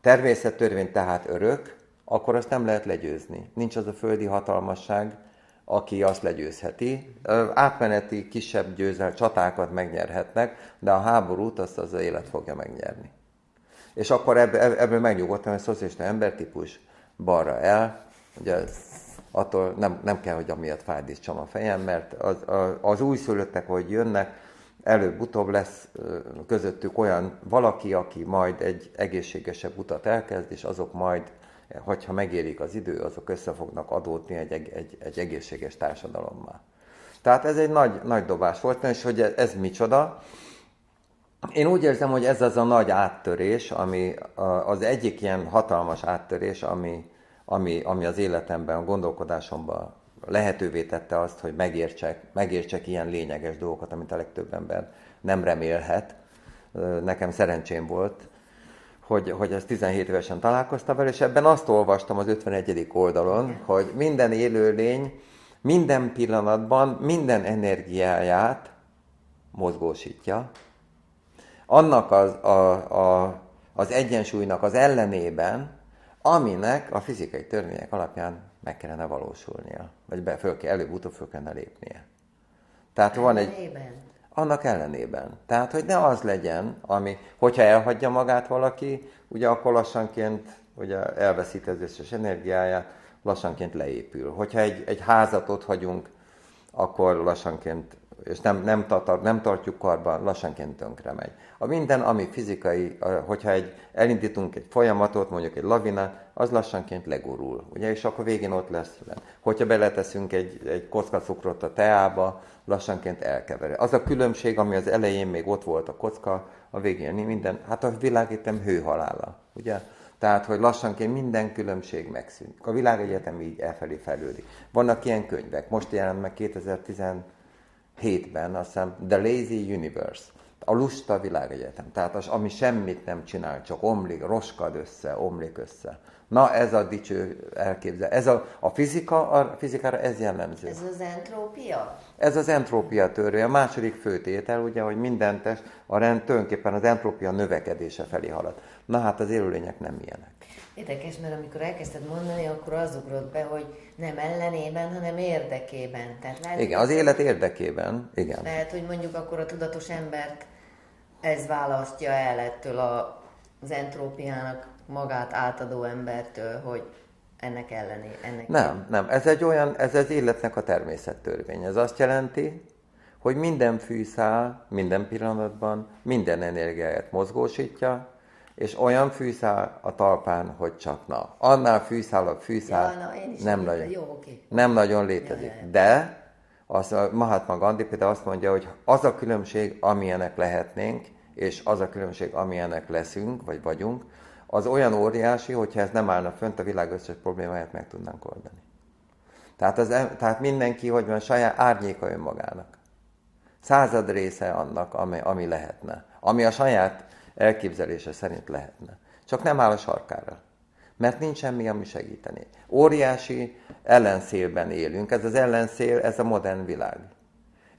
természettörvény tehát örök, akkor azt nem lehet legyőzni. Nincs az a földi hatalmasság, aki azt legyőzheti. Átmeneti kisebb győzel csatákat megnyerhetnek, de a háborút azt az élet fogja megnyerni. És akkor ebből megnyugodtam, hogy szocialista embertípus balra el, ugye attól nem, nem kell, hogy amiatt fájdítsam a fejem, mert az, az újszülöttek, hogy jönnek, előbb-utóbb lesz közöttük olyan valaki, aki majd egy egészségesebb utat elkezd, és azok majd, hogyha megérik az idő, azok össze fognak adódni egy, egy, egy egészséges társadalommá. Tehát ez egy nagy, nagy dobás volt, és hogy ez micsoda, én úgy érzem, hogy ez az a nagy áttörés, ami az egyik ilyen hatalmas áttörés, ami, ami, ami az életemben, a gondolkodásomban lehetővé tette azt, hogy megértsek, megértsek ilyen lényeges dolgokat, amit a legtöbb ember nem remélhet. Nekem szerencsém volt, hogy, hogy ezt 17 évesen találkoztam vele, és ebben azt olvastam az 51. oldalon, hogy minden élőlény minden pillanatban minden energiáját mozgósítja, annak az, a, a, az egyensúlynak az ellenében, aminek a fizikai törvények alapján meg kellene valósulnia, vagy be, föl, előbb-utóbb föl kellene lépnie. Tehát van egy... Annak ellenében. Tehát, hogy ne az legyen, ami, hogyha elhagyja magát valaki, ugye akkor lassanként ugye elveszít az összes energiáját, lassanként leépül. Hogyha egy, egy házat ott hagyunk, akkor lassanként és nem, nem, tart, nem tartjuk karban, lassanként tönkre megy. A minden, ami fizikai, hogyha egy, elindítunk egy folyamatot, mondjuk egy lavina, az lassanként legurul, ugye, és akkor végén ott lesz. Hogyha beleteszünk egy, egy kocka cukrot a teába, lassanként elkever. Az a különbség, ami az elején még ott volt a kocka, a végén minden, hát a világítem hőhalála, ugye? Tehát, hogy lassanként minden különbség megszűnik. A világegyetem így elfelé fejlődik. Vannak ilyen könyvek. Most jelent meg 2010 hétben, azt hiszem, The Lazy Universe, a lusta világegyetem. Tehát az, ami semmit nem csinál, csak omlik, roskad össze, omlik össze. Na, ez a dicső elképzel. Ez a, a fizika, a fizikára ez jellemző. Ez az entrópia? Ez az entrópia törvény. A második főtétel, ugye, hogy minden test, a rend tulajdonképpen az entrópia növekedése felé halad. Na hát az élőlények nem ilyenek. Érdekes, mert amikor elkezdted mondani, akkor az ugrott be, hogy nem ellenében, hanem érdekében. Tehát lehet, igen, az élet érdekében, igen. Lehet, hogy mondjuk akkor a tudatos embert ez választja el ettől a, az entrópiának magát átadó embertől, hogy ennek ellené. Ennek nem, nem. Ez egy olyan, ez az életnek a természettörvény. Ez azt jelenti, hogy minden fűszál, minden pillanatban, minden energiáját mozgósítja, és olyan fűszál a talpán, hogy csak na. Annál fűszálabb fűszál ja, na, nem, nagyon, jó, okay. nem nagyon létezik. Ja, ja. De az a Mahatma Gandhi például azt mondja, hogy az a különbség, amilyenek lehetnénk, és az a különbség, amilyenek leszünk, vagy vagyunk, az olyan óriási, hogyha ez nem állna fönt, a világ összes problémáját meg tudnánk oldani. Tehát, az, tehát mindenki, hogy van, saját árnyéka önmagának. Század része annak, ami, ami lehetne. Ami a saját elképzelése szerint lehetne. Csak nem áll a sarkára. Mert nincs semmi, ami segíteni. Óriási ellenszélben élünk. Ez az ellenszél, ez a modern világ.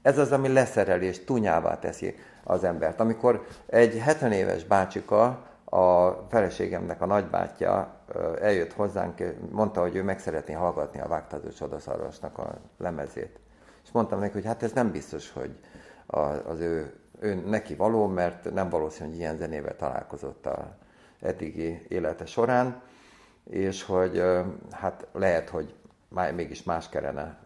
Ez az, ami leszereli és tunyává teszi az embert. Amikor egy 70 éves bácsika, a feleségemnek a nagybátyja eljött hozzánk, mondta, hogy ő meg szeretné hallgatni a Vágtázó Csodaszarvasnak a lemezét. És mondtam neki, hogy hát ez nem biztos, hogy az ő ő neki való, mert nem valószínű, hogy ilyen zenével találkozott a eddigi élete során, és hogy hát lehet, hogy mégis más kellene,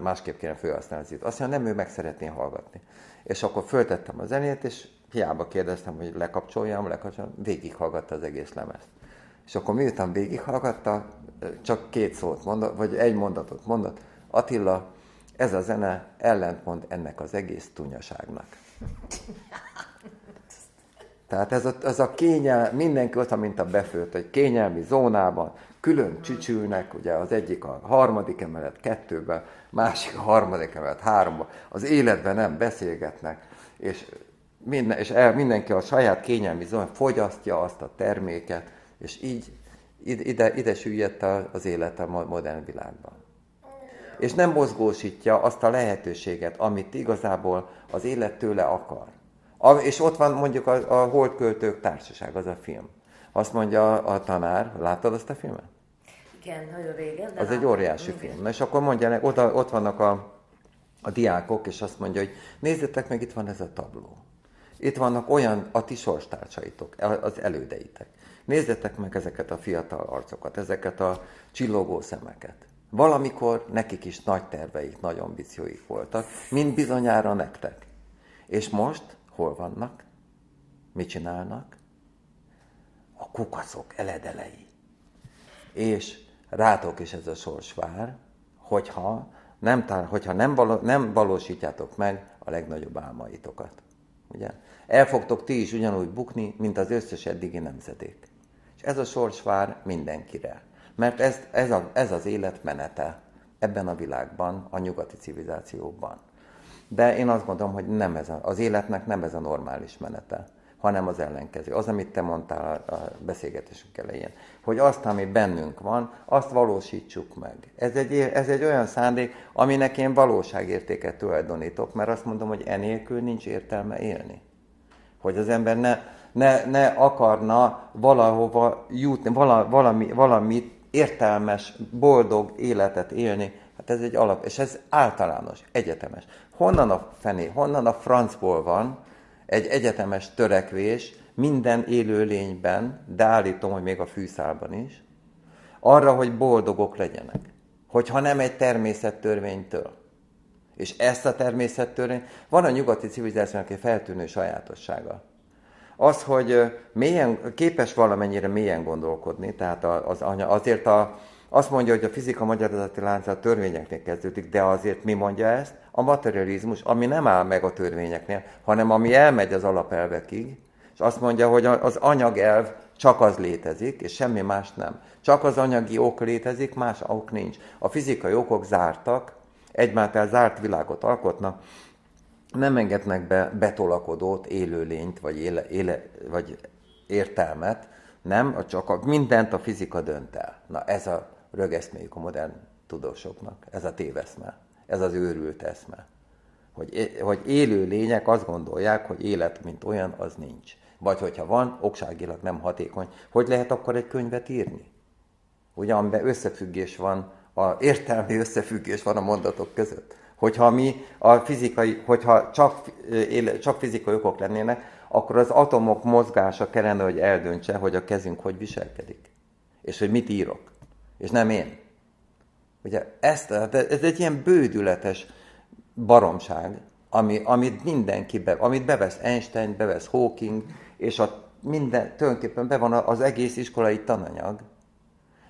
másképp kéne felhasználni az Azt mondja, nem, ő meg szeretné hallgatni. És akkor föltettem a zenét, és hiába kérdeztem, hogy lekapcsoljam, lekapcsoljam, végighallgatta az egész lemezt. És akkor miután végighallgatta, csak két szót mondott, vagy egy mondatot mondott, Attila, ez a zene ellentmond ennek az egész tunyaságnak. Tehát ez a, ez a kényel, mindenki ott, mint a befőtt, egy kényelmi zónában, külön csücsülnek, ugye az egyik a harmadik emelet kettőben, másik a harmadik emelet háromban, az életben nem beszélgetnek, és, minden, és el, mindenki a saját kényelmi zónában fogyasztja azt a terméket, és így ide, ide süllyedt az élet a modern világban és nem mozgósítja azt a lehetőséget, amit igazából az élet tőle akar. A, és ott van mondjuk a, a Holdköltők Társaság, az a film. Azt mondja a tanár, láttad azt a filmet? Igen, nagyon régen. Az egy óriási igen. film. Na, és akkor mondja, oda, ott vannak a, a diákok, és azt mondja, hogy nézzétek meg, itt van ez a tabló. Itt vannak olyan a ti sorstársaitok, az elődeitek. Nézzétek meg ezeket a fiatal arcokat, ezeket a csillogó szemeket. Valamikor nekik is nagy terveik, nagy ambícióik voltak, mint bizonyára nektek. És most hol vannak? Mit csinálnak? A kukacok eledelei. És rátok is ez a sors vár, hogyha nem, hogyha nem, való, nem valósítjátok meg a legnagyobb álmaitokat. Ugye? El fogtok ti is ugyanúgy bukni, mint az összes eddigi nemzedék. És ez a sors vár mindenkire. Mert ez, ez, a, ez az élet menete ebben a világban, a nyugati civilizációban. De én azt gondolom, hogy nem ez a, az életnek nem ez a normális menete, hanem az ellenkező. Az, amit te mondtál a beszélgetésünk elején, hogy azt, ami bennünk van, azt valósítsuk meg. Ez egy, ez egy olyan szándék, aminek én valóságértéket tulajdonítok, mert azt mondom, hogy enélkül nincs értelme élni. Hogy az ember ne, ne, ne akarna valahova jutni, vala, valami, valamit értelmes, boldog életet élni, hát ez egy alap, és ez általános, egyetemes. Honnan a fené, honnan a francból van egy egyetemes törekvés minden élő lényben, de állítom, hogy még a fűszálban is, arra, hogy boldogok legyenek. Hogyha nem egy természettörvénytől. És ezt a természettörvény, van a nyugati civilizációnak egy feltűnő sajátossága az, hogy mélyen, képes valamennyire mélyen gondolkodni, tehát az, azért a, azt mondja, hogy a fizika magyarázati lánca a törvényeknél kezdődik, de azért mi mondja ezt? A materializmus, ami nem áll meg a törvényeknél, hanem ami elmegy az alapelvekig, és azt mondja, hogy az anyagelv csak az létezik, és semmi más nem. Csak az anyagi ok létezik, más ok nincs. A fizikai okok zártak, egymáltal zárt világot alkotnak, nem engednek be betolakodót, élőlényt, vagy, éle, éle, vagy értelmet, nem, csak a, mindent a fizika dönt el. Na ez a rögeszméjük a modern tudósoknak, ez a téveszme, ez az őrült eszme. Hogy, hogy élő lények azt gondolják, hogy élet, mint olyan, az nincs. Vagy hogyha van, okságilag nem hatékony. Hogy lehet akkor egy könyvet írni? Ugye, amiben összefüggés van, a értelmi összefüggés van a mondatok között. Hogyha mi a fizikai, hogyha csak, csak fizikai okok lennének, akkor az atomok mozgása kellene, hogy eldöntse, hogy a kezünk hogy viselkedik. És hogy mit írok. És nem én. Ugye ez, ez egy ilyen bődületes baromság, ami, amit mindenki, be, amit bevesz Einstein, bevesz Hawking, és a minden, tulajdonképpen be van az egész iskolai tananyag,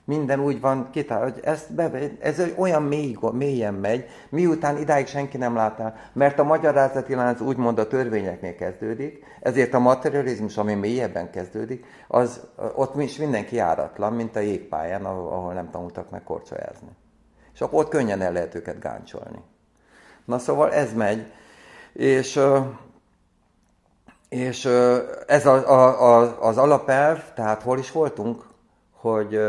minden úgy van kitál, hogy ez, be, ez olyan mély, mélyen megy, miután idáig senki nem látta, mert a magyarázati lánc úgymond a törvényeknél kezdődik, ezért a materializmus, ami mélyebben kezdődik, az ott is mindenki áratlan, mint a jégpályán, ahol nem tanultak meg korcsolyázni. És akkor ott könnyen el lehet őket gáncsolni. Na szóval ez megy, és, és ez a, a, a, az alapelv, tehát hol is voltunk, hogy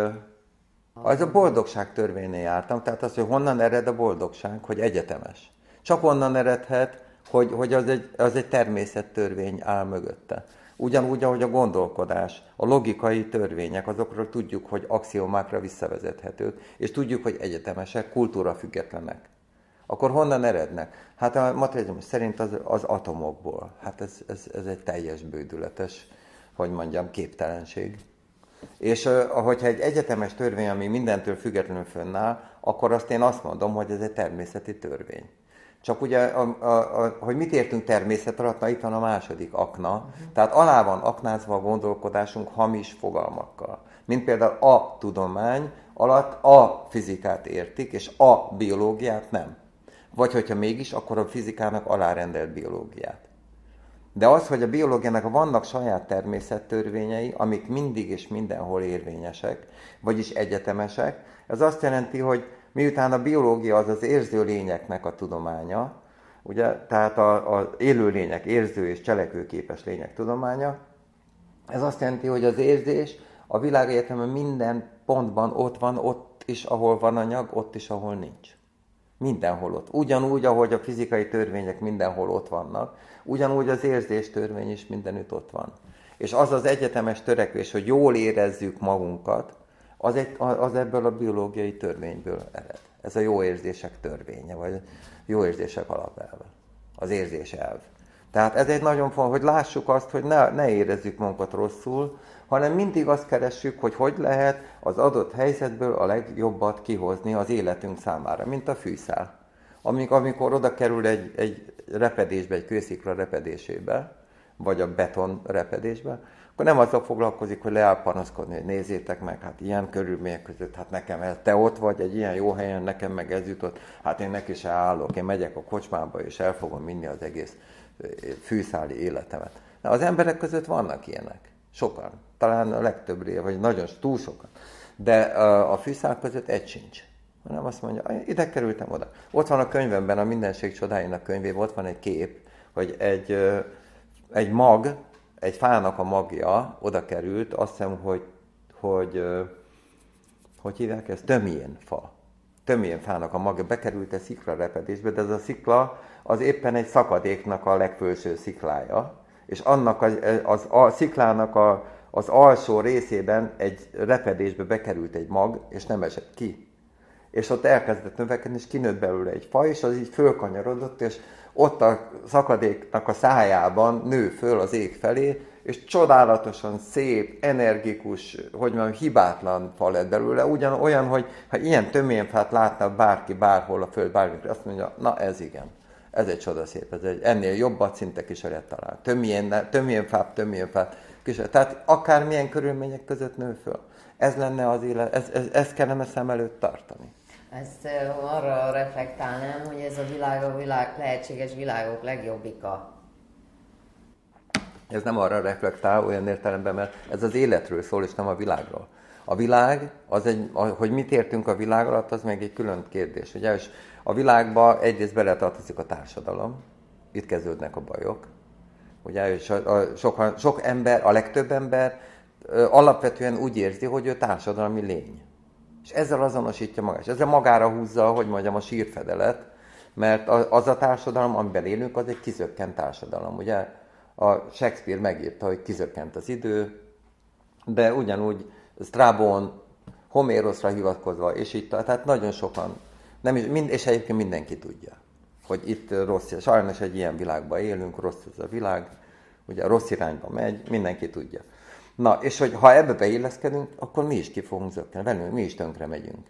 az a boldogság törvénynél jártam, tehát az, hogy honnan ered a boldogság, hogy egyetemes. Csak onnan eredhet, hogy, hogy az, egy, az egy természettörvény áll mögötte. Ugyanúgy, ahogy a gondolkodás, a logikai törvények, azokról tudjuk, hogy axiomákra visszavezethetők, és tudjuk, hogy egyetemesek, kultúra függetlenek. Akkor honnan erednek? Hát a materializmus szerint az, az atomokból. Hát ez, ez, ez egy teljes bődületes, hogy mondjam, képtelenség. És hogyha egy egyetemes törvény, ami mindentől függetlenül fönnáll, akkor azt én azt mondom, hogy ez egy természeti törvény. Csak ugye, a, a, a, hogy mit értünk természet alatt, na itt van a második akna. Uh-huh. Tehát alá van aknázva a gondolkodásunk hamis fogalmakkal. Mint például a tudomány alatt a fizikát értik, és a biológiát nem. Vagy hogyha mégis, akkor a fizikának alárendelt biológiát. De az, hogy a biológiának vannak saját természettörvényei, amik mindig és mindenhol érvényesek, vagyis egyetemesek, ez azt jelenti, hogy miután a biológia az az érző lényeknek a tudománya, ugye, tehát az élő lények, érző és cselekvőképes lények tudománya, ez azt jelenti, hogy az érzés a világegyetemen minden pontban ott van, ott is, ahol van anyag, ott is, ahol nincs. Mindenhol ott. Ugyanúgy, ahogy a fizikai törvények mindenhol ott vannak, ugyanúgy az érzés törvény is mindenütt ott van. És az az egyetemes törekvés, hogy jól érezzük magunkat, az, egy, az ebből a biológiai törvényből ered. Ez a jó érzések törvénye, vagy jó érzések alapelve. Az érzés elv. Tehát ez egy nagyon fontos, hogy lássuk azt, hogy ne, ne érezzük magunkat rosszul, hanem mindig azt keressük, hogy hogy lehet az adott helyzetből a legjobbat kihozni az életünk számára, mint a fűszál. Amikor, amikor oda kerül egy, egy repedésbe, egy kőszikla repedésébe, vagy a beton repedésbe, akkor nem azzal foglalkozik, hogy leáll panaszkodni, hogy nézzétek meg, hát ilyen körülmények között, hát nekem ez, te ott vagy egy ilyen jó helyen, nekem meg ez jutott, hát én neki se állok, én megyek a kocsmába, és el fogom minni az egész fűszáli életemet. Na, az emberek között vannak ilyenek. Sokan. Talán a legtöbb, vagy nagyon túl sokan. De a fűszál között egy sincs. Hanem azt mondja, ide kerültem oda. Ott van a könyvemben, a Mindenség csodáinak könyvében, ott van egy kép, hogy egy, egy mag, egy fának a magja oda került, azt hiszem, hogy, hogy hogy hívják ezt? Tömjén fa. Tömjén fának a magja bekerült egy szikla repedésbe, de ez a szikla az éppen egy szakadéknak a legfőső sziklája, és annak az, az a sziklának a, az alsó részében egy repedésbe bekerült egy mag, és nem esett ki. És ott elkezdett növekedni, és kinőtt belőle egy fa, és az így fölkanyarodott, és ott a szakadéknak a szájában nő föl az ég felé, és csodálatosan szép, energikus, hogy mondjam, hibátlan fa lett belőle, ugyan olyan, hogy ha ilyen töményfát látna bárki bárhol a föld, bármikor, azt mondja, na ez igen, ez egy csodaszép, ez egy ennél jobbat szinte kísérlet talál. Tömjén, tömjén fát, tömjén fát, kísérlet. Tehát akármilyen körülmények között nő föl. Ez lenne az élet, ez, ez, ez kellene szem előtt tartani. Ezt arra reflektálnám, hogy ez a világ a világ, lehetséges világok legjobbika. Ez nem arra reflektál olyan értelemben, mert ez az életről szól, és nem a világról. A világ, az egy, hogy mit értünk a világ alatt, az meg egy külön kérdés. Ugye? És a világba egyrészt beletartozik a társadalom, itt kezdődnek a bajok. Ugye? És a, a, sok, sok ember, a legtöbb ember alapvetően úgy érzi, hogy ő társadalmi lény. És ezzel azonosítja magát. És ezzel magára húzza, hogy mondjam, a sírfedelet, mert az a társadalom, amiben élünk, az egy kizökkent társadalom. Ugye a Shakespeare megírta, hogy kizökkent az idő, de ugyanúgy Strabon, Homérosra hivatkozva, és itt, tehát nagyon sokan, nem is, mind, és egyébként mindenki tudja, hogy itt rossz, sajnos egy ilyen világban élünk, rossz ez a világ, ugye rossz irányba megy, mindenki tudja. Na, és hogy ha ebbe beilleszkedünk, akkor mi is ki fogunk zökkenni, velünk, mi is tönkre megyünk.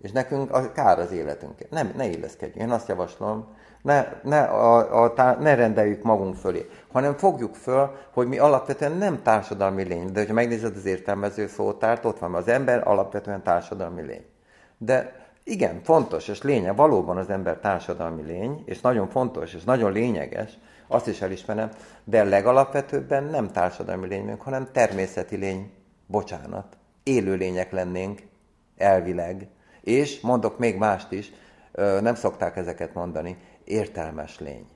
És nekünk a, kár az életünk. Nem, ne illeszkedjünk. Én azt javaslom, ne, ne, a, a, ne rendeljük magunk fölé, hanem fogjuk föl, hogy mi alapvetően nem társadalmi lény. De ha megnézed az értelmező szótárt, ott van, az ember alapvetően társadalmi lény. De igen, fontos és lényeg, valóban az ember társadalmi lény, és nagyon fontos, és nagyon lényeges, azt is elismerem, de legalapvetőbben nem társadalmi lényünk, hanem természeti lény, bocsánat, élő lények lennénk, elvileg, és mondok még mást is, nem szokták ezeket mondani, értelmes lény.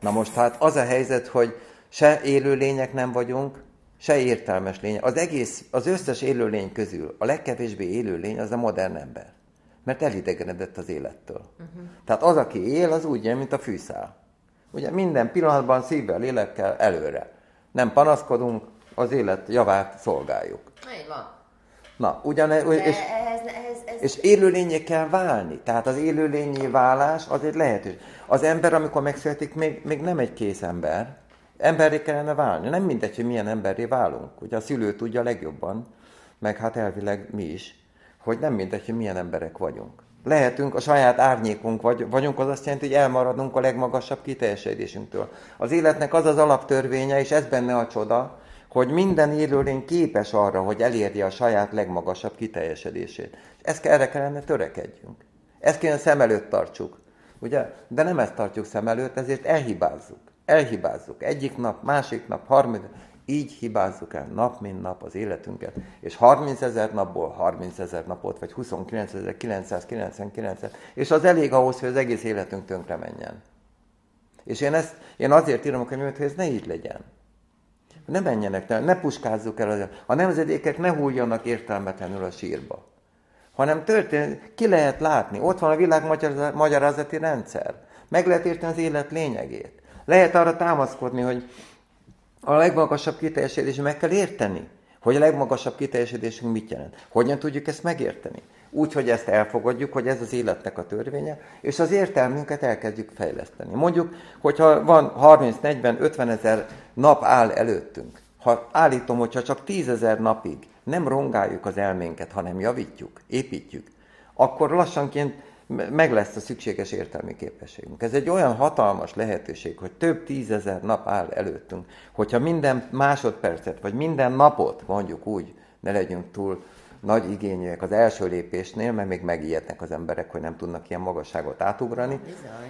Na most hát az a helyzet, hogy se élő lények nem vagyunk, se értelmes lény. Az egész, az összes élőlény közül a legkevésbé élőlény az a modern ember. Mert elidegenedett az élettől. Uh-huh. Tehát az, aki él, az úgy él, mint a fűszál. Ugye minden pillanatban szívvel, lélekkel előre. Nem panaszkodunk, az élet javát szolgáljuk. Így van. Na, ugyane, és, ez, ez, ez... és élőlényé kell válni. Tehát az élőlényé válás az egy lehetőség. Az ember, amikor megszületik, még, még nem egy kész ember. Emberré kellene válni. Nem mindegy, hogy milyen emberré válunk. Ugye a szülő tudja legjobban, meg hát elvileg mi is, hogy nem mindegy, hogy milyen emberek vagyunk. Lehetünk, a saját árnyékunk vagy, vagyunk, az azt jelenti, hogy elmaradunk a legmagasabb kiteljesedésünktől. Az életnek az az alaptörvénye, és ez benne a csoda, hogy minden élőlény képes arra, hogy elérje a saját legmagasabb kiteljesedését. És ezt, erre kellene törekedjünk. Ezt kéne szem előtt tartsuk. Ugye? De nem ezt tartjuk szem előtt, ezért elhibázzuk. Elhibázzuk. Egyik nap, másik nap, harmadik. Így hibázzuk el nap, mint nap az életünket. És 30 ezer napból 30 ezer napot, vagy 29.999-et. És az elég ahhoz, hogy az egész életünk tönkre menjen. És én, ezt, én azért írom a könyvet, hogy ez ne így legyen. Ne menjenek, ne, ne puskázzuk el. A nemzedékek ne hújjanak értelmetlenül a sírba. Hanem történik, ki lehet látni. Ott van a világ magyarázati rendszer. Meg lehet érteni az élet lényegét. Lehet arra támaszkodni, hogy a legmagasabb kiteljesedés meg kell érteni, hogy a legmagasabb kiteljesedésünk mit jelent. Hogyan tudjuk ezt megérteni? Úgy, hogy ezt elfogadjuk, hogy ez az életnek a törvénye, és az értelmünket elkezdjük fejleszteni. Mondjuk, hogyha van 30, 40, 50 ezer nap áll előttünk, ha állítom, hogyha csak 10 ezer napig nem rongáljuk az elménket, hanem javítjuk, építjük, akkor lassanként meg lesz a szükséges értelmi képességünk. Ez egy olyan hatalmas lehetőség, hogy több tízezer nap áll előttünk, hogyha minden másodpercet, vagy minden napot, mondjuk úgy, ne legyünk túl nagy igényűek az első lépésnél, mert még megijednek az emberek, hogy nem tudnak ilyen magasságot átugrani.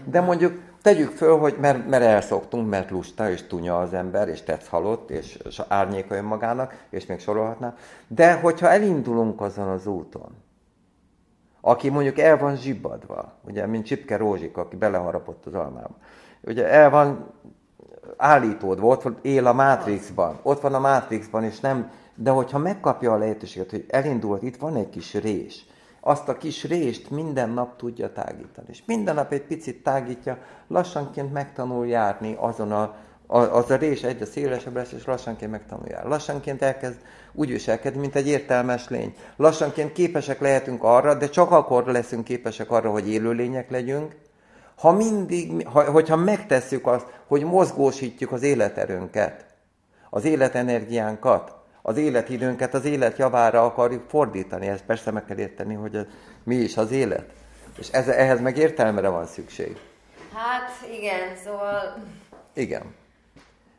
De mondjuk tegyük föl, hogy mert, mert elszoktunk, mert lusta és tunya az ember, és tetsz halott, és, és árnyéka önmagának, és még sorolhatná. De hogyha elindulunk azon az úton, aki mondjuk el van zsibbadva, ugye, mint Csipke Rózsik, aki beleharapott az almába, ugye el van állítódva, ott él a Matrixban, ott van a Matrixban, és nem, de hogyha megkapja a lehetőséget, hogy elindulhat, itt van egy kis rés, azt a kis rést minden nap tudja tágítani. És minden nap egy picit tágítja, lassanként megtanul járni azon a, az a rés egyre szélesebb lesz, és lassanként megtanul járni. Lassanként elkezd úgy viselkedni, mint egy értelmes lény. Lassanként képesek lehetünk arra, de csak akkor leszünk képesek arra, hogy élőlények legyünk, ha mindig, ha, hogyha megtesszük azt, hogy mozgósítjuk az életerőnket, az életenergiánkat, az életidőnket az élet javára akarjuk fordítani. Ezt persze meg kell érteni, hogy ez, mi is az élet. És ez, ehhez meg értelmere van szükség. Hát igen, szóval... Igen.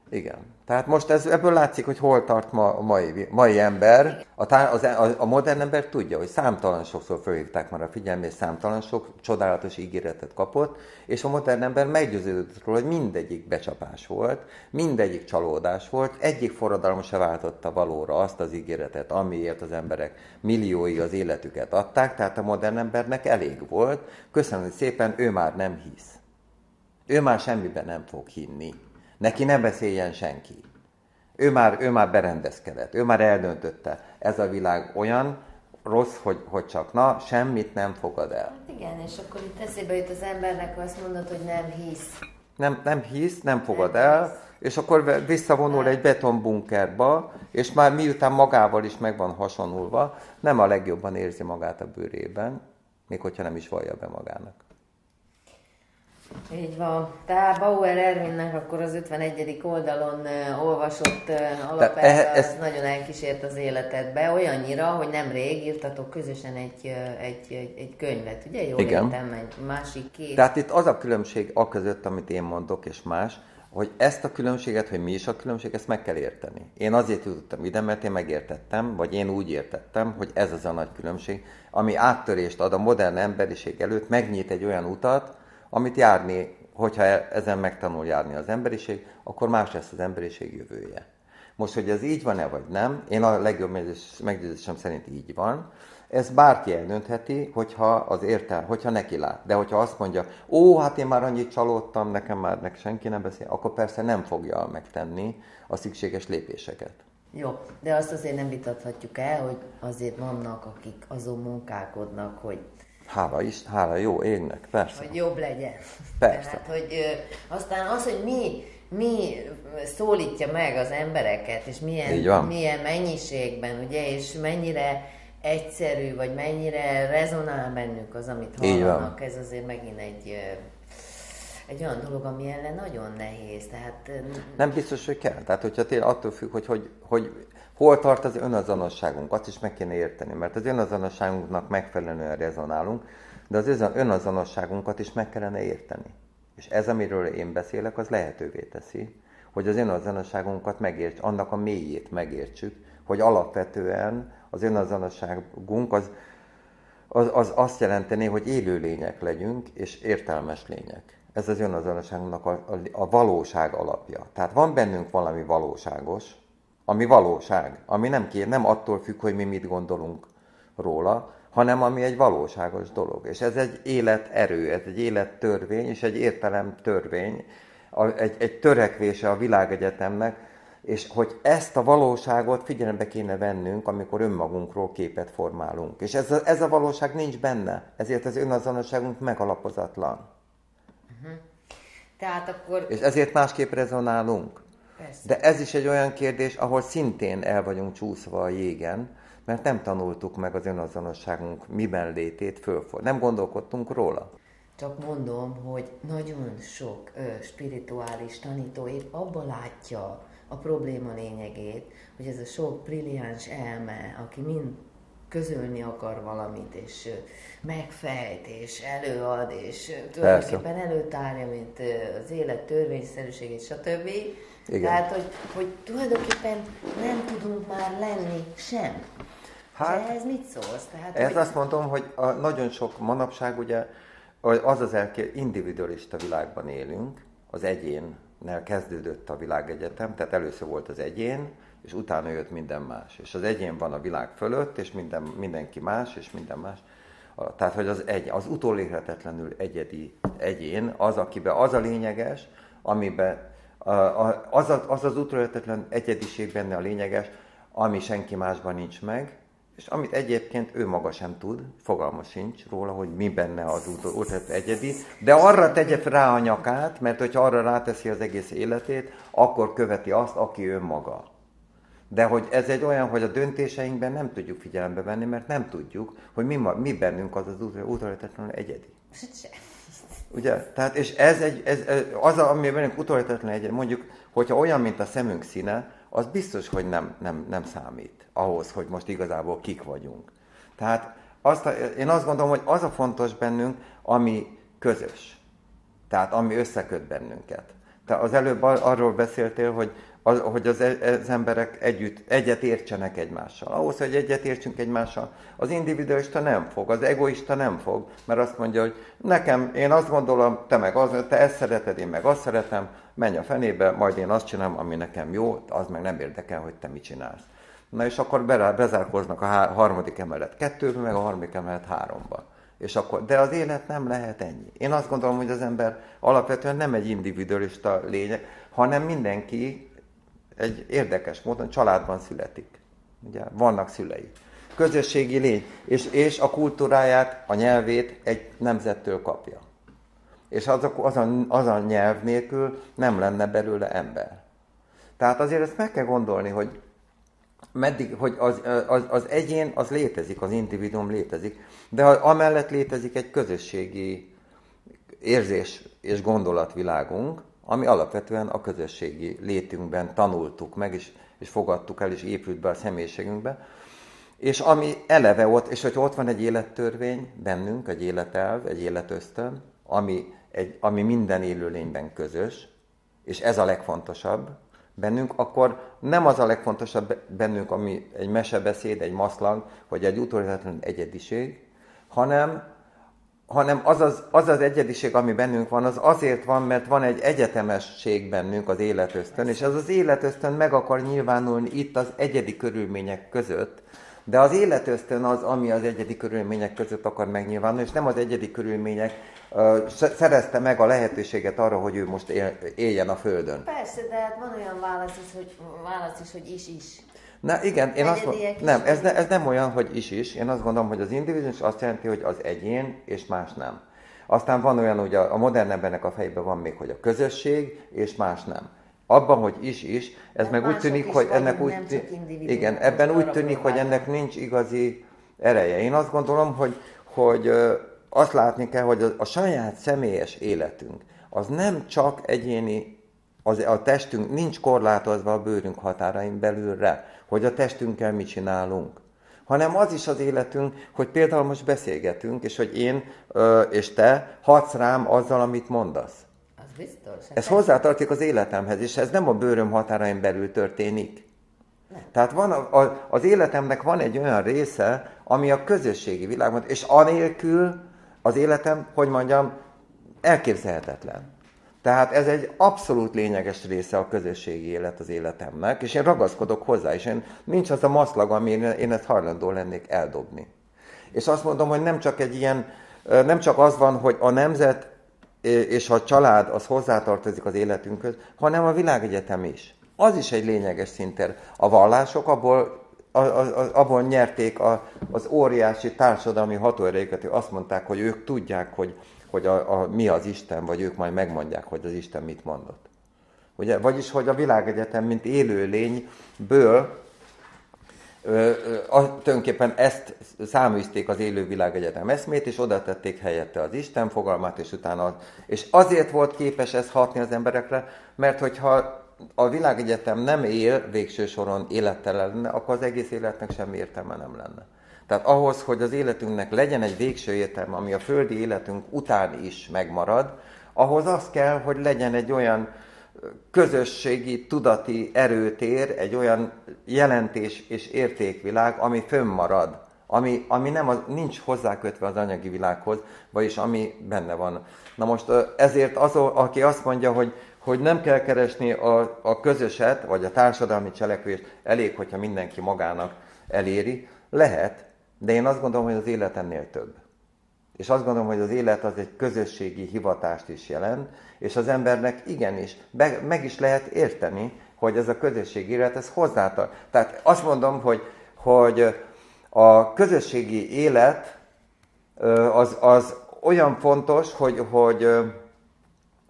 Igen. Tehát most ez, ebből látszik, hogy hol tart ma a mai, mai ember. A, tá, az, a, a modern ember tudja, hogy számtalan sokszor fölhívták már a figyelmét, számtalan sok csodálatos ígéretet kapott, és a modern ember meggyőződött róla, hogy mindegyik becsapás volt, mindegyik csalódás volt, egyik forradalom se váltotta valóra azt az ígéretet, amiért az emberek milliói az életüket adták, tehát a modern embernek elég volt. Köszönöm szépen, ő már nem hisz. Ő már semmiben nem fog hinni. Neki ne beszéljen senki. Ő már, ő már berendezkedett, ő már eldöntötte. Ez a világ olyan rossz, hogy, hogy csak na, semmit nem fogad el. Hát igen, és akkor itt eszébe jut az embernek, azt mondod, hogy nem hisz. Nem, nem hisz, nem fogad nem el, hisz. és akkor visszavonul egy betonbunkerba, és már miután magával is meg van hasonulva, nem a legjobban érzi magát a bőrében, még hogyha nem is vallja be magának. Így van. Tehát Bauer Ervinnek akkor az 51. oldalon uh, olvasott uh, alapelve ez, ez... nagyon elkísért az életedbe, olyannyira, hogy nemrég írtatok közösen egy, egy, egy, egy könyvet, ugye? Jól Igen. értem, egy másik két. Tehát itt az a különbség a között, amit én mondok, és más, hogy ezt a különbséget, hogy mi is a különbség, ezt meg kell érteni. Én azért jutottam ide, mert én megértettem, vagy én úgy értettem, hogy ez az a nagy különbség, ami áttörést ad a modern emberiség előtt, megnyit egy olyan utat, amit járni, hogyha e- ezen megtanul járni az emberiség, akkor más lesz az emberiség jövője. Most, hogy ez így van-e vagy nem, én a legjobb meggyőzésem szerint így van, ez bárki eldöntheti, hogyha az értel, hogyha neki lát. De hogyha azt mondja, ó, hát én már annyit csalódtam, nekem már nek senki nem beszél, akkor persze nem fogja megtenni a szükséges lépéseket. Jó, de azt azért nem vitathatjuk el, hogy azért vannak, akik azon munkálkodnak, hogy Hála is, hála jó égnek, persze. Hogy jobb legyen. Persze. Tehát, hogy ö, aztán az, hogy mi, mi szólítja meg az embereket, és milyen, milyen mennyiségben, ugye, és mennyire egyszerű, vagy mennyire rezonál bennük az, amit hallanak, ez azért megint egy egy olyan dolog, ami ellen nagyon nehéz. Tehát, nem biztos, hogy kell. Tehát, hogyha tényleg attól függ, hogy, hogy, hogy hol tart az önazonosságunk, azt is meg kéne érteni, mert az önazonosságunknak megfelelően rezonálunk, de az önazonosságunkat is meg kellene érteni. És ez, amiről én beszélek, az lehetővé teszi, hogy az önazonosságunkat megértsük, annak a mélyét megértsük, hogy alapvetően az önazonosságunk az, az, az azt jelenteni, hogy élő lények legyünk, és értelmes lények. Ez az önazonosságunknak a, a, a valóság alapja. Tehát van bennünk valami valóságos, ami valóság, ami nem, kér, nem attól függ, hogy mi mit gondolunk róla, hanem ami egy valóságos dolog. És ez egy életerő, ez egy élettörvény, és egy értelem törvény, egy, egy törekvése a világegyetemnek, és hogy ezt a valóságot figyelembe kéne vennünk, amikor önmagunkról képet formálunk. És ez a, ez a valóság nincs benne, ezért az önazonosságunk megalapozatlan. Uh-huh. Tehát akkor... És ezért másképp rezonálunk. Persze. De ez is egy olyan kérdés, ahol szintén el vagyunk csúszva a jégen, mert nem tanultuk meg az önazonosságunk miben létét fölfor. Nem gondolkodtunk róla. Csak mondom, hogy nagyon sok ö, spirituális tanító épp abba látja a probléma lényegét, hogy ez a sok brilliáns elme, aki mind közölni akar valamit, és megfejt, és előad, és tulajdonképpen előtárja, mint az élet törvényszerűségét, stb. Igen. Tehát, hogy, hogy tulajdonképpen nem tudunk már lenni sem. Hát, ehhez mit szólsz? Tehát, ezt hogy... azt mondom, hogy a, nagyon sok manapság ugye az az elké, individualista világban élünk, az egyénnel kezdődött a világegyetem, tehát először volt az egyén, és utána jött minden más. És az egyén van a világ fölött, és minden, mindenki más, és minden más. Tehát, hogy az, egy, az utolérhetetlenül egyedi egyén, az, akiben az a lényeges, amiben az, az az utolérhetetlen egyediség benne a lényeges, ami senki másban nincs meg, és amit egyébként ő maga sem tud, fogalma sincs róla, hogy mi benne az útlet egyedi, de arra tegye rá a nyakát, mert hogyha arra ráteszi az egész életét, akkor követi azt, aki ő maga. De hogy ez egy olyan, hogy a döntéseinkben nem tudjuk figyelembe venni, mert nem tudjuk, hogy mi, mi bennünk az az utolérhetetlenül egyedi. Ugye? Tehát, és ez, egy, ez, az, ami bennünk utolérhetetlen egyedi, mondjuk, hogyha olyan, mint a szemünk színe, az biztos, hogy nem, nem, nem számít ahhoz, hogy most igazából kik vagyunk. Tehát azt én azt gondolom, hogy az a fontos bennünk, ami közös. Tehát ami összeköt bennünket. Te az előbb arról beszéltél, hogy az, hogy az, e, az emberek együtt, egyet értsenek egymással. Ahhoz, hogy egyet értsünk egymással, az individualista nem fog, az egoista nem fog, mert azt mondja, hogy nekem, én azt gondolom, te meg az, te ezt szereted, én meg azt szeretem, menj a fenébe, majd én azt csinálom, ami nekem jó, az meg nem érdekel, hogy te mit csinálsz. Na és akkor bezárkoznak a harmadik emelet kettőbe, meg a harmadik emelet háromba. És akkor, de az élet nem lehet ennyi. Én azt gondolom, hogy az ember alapvetően nem egy individualista lényeg, hanem mindenki egy érdekes módon családban születik. Ugye, vannak szülei. Közösségi lény, és, és a kultúráját, a nyelvét egy nemzettől kapja. És az a, az, a, az a nyelv nélkül nem lenne belőle ember. Tehát azért ezt meg kell gondolni, hogy meddig, hogy az, az, az egyén az létezik, az individuum létezik, de amellett létezik egy közösségi érzés és gondolatvilágunk, ami alapvetően a közösségi létünkben tanultuk meg, és, és fogadtuk el, és épült be a személyiségünkbe. És ami eleve ott, és hogy ott van egy élettörvény bennünk, egy életelv, egy életösztön, ami, egy, ami minden élőlényben közös, és ez a legfontosabb bennünk, akkor nem az a legfontosabb bennünk, ami egy mesebeszéd, egy maszlang, vagy egy utolsóletlen egyediség, hanem hanem az az, az az egyediség, ami bennünk van, az azért van, mert van egy egyetemesség bennünk az életösztön, és ez az életösztön meg akar nyilvánulni itt az egyedi körülmények között, de az életösztön az, ami az egyedi körülmények között akar megnyilvánulni, és nem az egyedi körülmények uh, szerezte meg a lehetőséget arra, hogy ő most él, éljen a Földön. Persze, de hát van olyan válasz is, hogy, válasz is, hogy is-is. Na igen, én azt mondom, nem, ez, ne, ez nem olyan, hogy is-is. Én azt gondolom, hogy az individuális azt jelenti, hogy az egyén, és más nem. Aztán van olyan, hogy a, a modern embernek a fejében van még, hogy a közösség, és más nem. Abban, hogy is-is, ez De meg úgy tűnik, hogy ennek úgy... Igen, ebben úgy tűnik, hogy ennek nincs igazi ereje. Én azt gondolom, hogy, hogy azt látni kell, hogy a, a saját személyes életünk, az nem csak egyéni, az, a testünk nincs korlátozva a bőrünk határain belülre hogy a testünkkel mit csinálunk, hanem az is az életünk, hogy például most beszélgetünk, és hogy én ö, és te hadsz rám azzal, amit mondasz. Az biztos. Ez hozzátartozik az életemhez, és ez nem a bőröm határain belül történik. Nem. Tehát van a, a, az életemnek van egy olyan része, ami a közösségi világban, és anélkül az életem, hogy mondjam, elképzelhetetlen. Tehát ez egy abszolút lényeges része a közösségi élet az életemnek, és én ragaszkodok hozzá, és én, nincs az a maszlag, ami én ezt hajlandó lennék eldobni. És azt mondom, hogy nem csak egy ilyen, nem csak az van, hogy a nemzet és a család az hozzátartozik az életünkhöz, hanem a világegyetem is. Az is egy lényeges szinter. A vallások abból, abból nyerték az óriási társadalmi hatóerejüket, azt mondták, hogy ők tudják, hogy hogy a, a, mi az Isten, vagy ők majd megmondják, hogy az Isten mit mondott. Ugye? Vagyis, hogy a világegyetem, mint élőlényből ö, ö, tulajdonképpen ezt száműzték az élő világegyetem eszmét, és oda tették helyette az Isten fogalmát, és utána és azért volt képes ez hatni az emberekre, mert hogyha a világegyetem nem él végső soron élettel lenne, akkor az egész életnek semmi értelme nem lenne. Tehát ahhoz, hogy az életünknek legyen egy végső értelme, ami a földi életünk után is megmarad, ahhoz az kell, hogy legyen egy olyan közösségi, tudati erőtér, egy olyan jelentés és értékvilág, ami fönnmarad, ami, ami nem az, nincs hozzákötve az anyagi világhoz, vagyis ami benne van. Na most ezért az, aki azt mondja, hogy, hogy nem kell keresni a, a közöset, vagy a társadalmi cselekvést, elég, hogyha mindenki magának eléri, lehet, de én azt gondolom, hogy az élet ennél több. És azt gondolom, hogy az élet az egy közösségi hivatást is jelent, és az embernek igenis be, meg is lehet érteni, hogy ez a közösségi élet, ez hozzátart. Tehát azt mondom, hogy, hogy a közösségi élet az, az olyan fontos, hogy, hogy,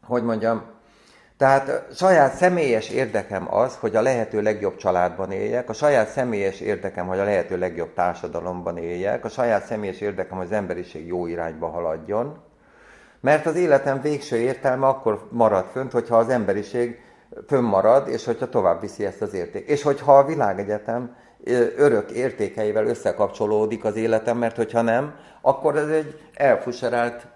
hogy mondjam, tehát saját személyes érdekem az, hogy a lehető legjobb családban éljek, a saját személyes érdekem, hogy a lehető legjobb társadalomban éljek, a saját személyes érdekem, hogy az emberiség jó irányba haladjon, mert az életem végső értelme akkor marad fönt, hogyha az emberiség fönnmarad, és hogyha tovább viszi ezt az érték. És hogyha a világegyetem örök értékeivel összekapcsolódik az életem, mert hogyha nem, akkor ez egy elfuserált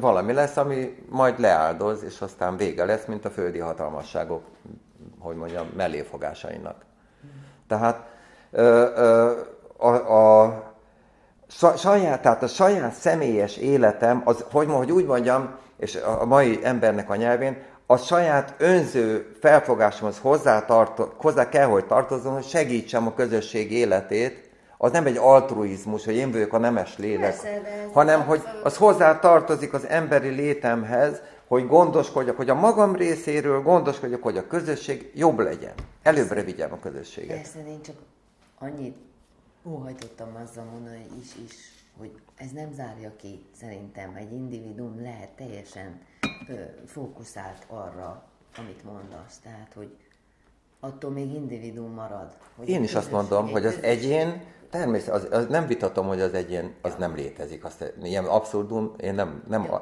valami lesz, ami majd leáldoz, és aztán vége lesz, mint a földi hatalmasságok, hogy mondjam, melléfogásainak. Tehát a, a saját, tehát a saját személyes életem, az, hogy, hogy úgy mondjam, és a mai embernek a nyelvén, a saját önző felfogásomhoz hozzá, tarto, hozzá kell, hogy tartozzon, hogy segítsem a közösség életét, az nem egy altruizmus, hogy én vagyok a nemes lélek, Persze, hanem hogy az hozzá tartozik az emberi létemhez, hogy gondoskodjak, hogy a magam részéről gondoskodjak, hogy a közösség jobb legyen. Előbbre vigyem a közösséget. Persze, én csak annyit óhajtottam azzal mondani is, is, hogy ez nem zárja ki szerintem. Egy individuum lehet teljesen ö, fókuszált arra, amit mondasz. Tehát, hogy attól még individuum marad. Hogy Én is azt mondom, hogy az egyén természetesen, az, az nem vitatom, hogy az egyén az nem létezik. Azt, ilyen abszurdum, én nem, nem, ja,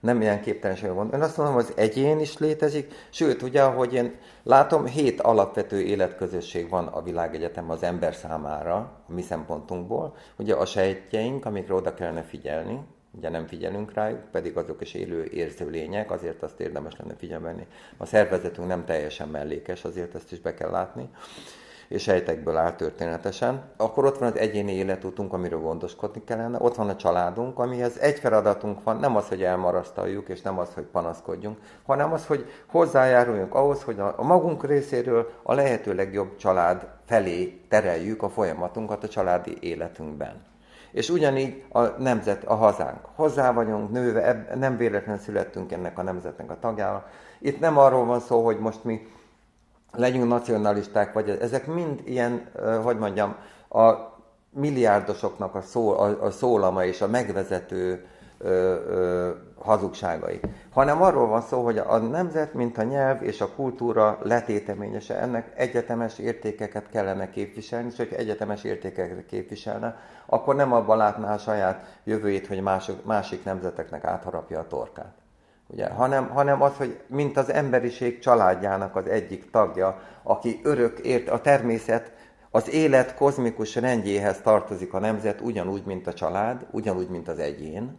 nem ilyen képtelenség van. Én azt mondom, hogy az egyén is létezik, sőt, ugye, ahogy én látom, hét alapvető életközösség van a világegyetem az ember számára, a mi szempontunkból. Ugye a sejtjeink, amikre oda kellene figyelni, ugye nem figyelünk rájuk, pedig azok is élő érző lények, azért azt érdemes lenne figyelni. A szervezetünk nem teljesen mellékes, azért ezt is be kell látni és sejtekből áll történetesen, akkor ott van az egyéni életutunk, amiről gondoskodni kellene, ott van a családunk, amihez egy feladatunk van, nem az, hogy elmarasztaljuk, és nem az, hogy panaszkodjunk, hanem az, hogy hozzájáruljunk ahhoz, hogy a magunk részéről a lehető legjobb család felé tereljük a folyamatunkat a családi életünkben. És ugyanígy a nemzet, a hazánk. Hozzá vagyunk nőve, nem véletlenül születtünk ennek a nemzetnek a tagjára. Itt nem arról van szó, hogy most mi legyünk nacionalisták, vagy ezek mind ilyen, hogy mondjam, a milliárdosoknak a, szó, a, a szólama és a megvezető ö, ö, hazugságai. Hanem arról van szó, hogy a nemzet, mint a nyelv és a kultúra letéteményese, ennek egyetemes értékeket kellene képviselni, és hogyha egyetemes értékeket képviselne, akkor nem abban látná a saját jövőjét, hogy mások, másik nemzeteknek átharapja a torkát ugye, hanem, hanem az, hogy mint az emberiség családjának az egyik tagja, aki örök ért a természet, az élet kozmikus rendjéhez tartozik a nemzet, ugyanúgy, mint a család, ugyanúgy, mint az egyén.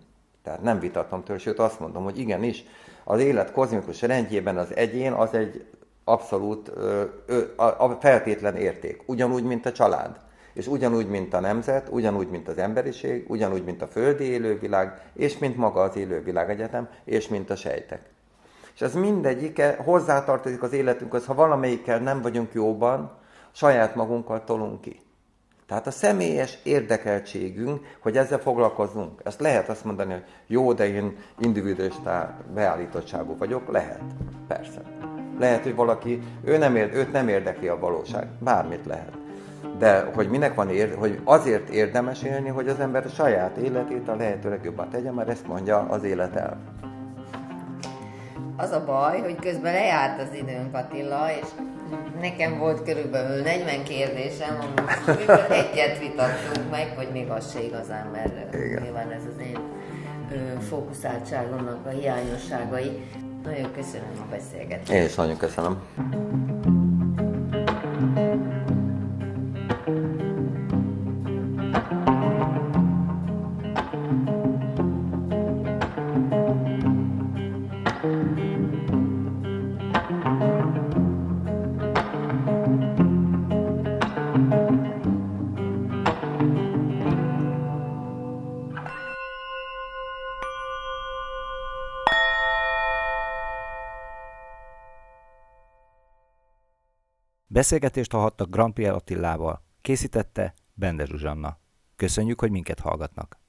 Tehát nem vitatom tőle, sőt azt mondom, hogy igenis, az élet kozmikus rendjében az egyén az egy abszolút ö, ö, a, a feltétlen érték, ugyanúgy, mint a család és ugyanúgy, mint a nemzet, ugyanúgy, mint az emberiség, ugyanúgy, mint a földi élővilág, és mint maga az élővilágegyetem, és mint a sejtek. És ez mindegyike hozzátartozik az életünkhöz, ha valamelyikkel nem vagyunk jóban, saját magunkkal tolunk ki. Tehát a személyes érdekeltségünk, hogy ezzel foglalkozunk. Ezt lehet azt mondani, hogy jó, de én individualista beállítottságú vagyok. Lehet. Persze. Lehet, hogy valaki, ő nem ér, őt nem érdekli a valóság. Bármit lehet. De hogy minek van ér, hogy azért érdemes élni, hogy az ember a saját életét a lehető legjobban tegye, mert ezt mondja az élet el. Az a baj, hogy közben lejárt az időnk Attila, és nekem volt körülbelül 40 kérdésem, amiből egyet vitattunk meg, hogy még az se igazán, mert Igen. nyilván ez az én ö, fókuszáltságomnak a hiányosságai. Nagyon köszönöm a beszélgetést. Én is nagyon köszönöm. Beszélgetést hallhattak Grand Attilával. Készítette Bende Zsuzsanna. Köszönjük, hogy minket hallgatnak.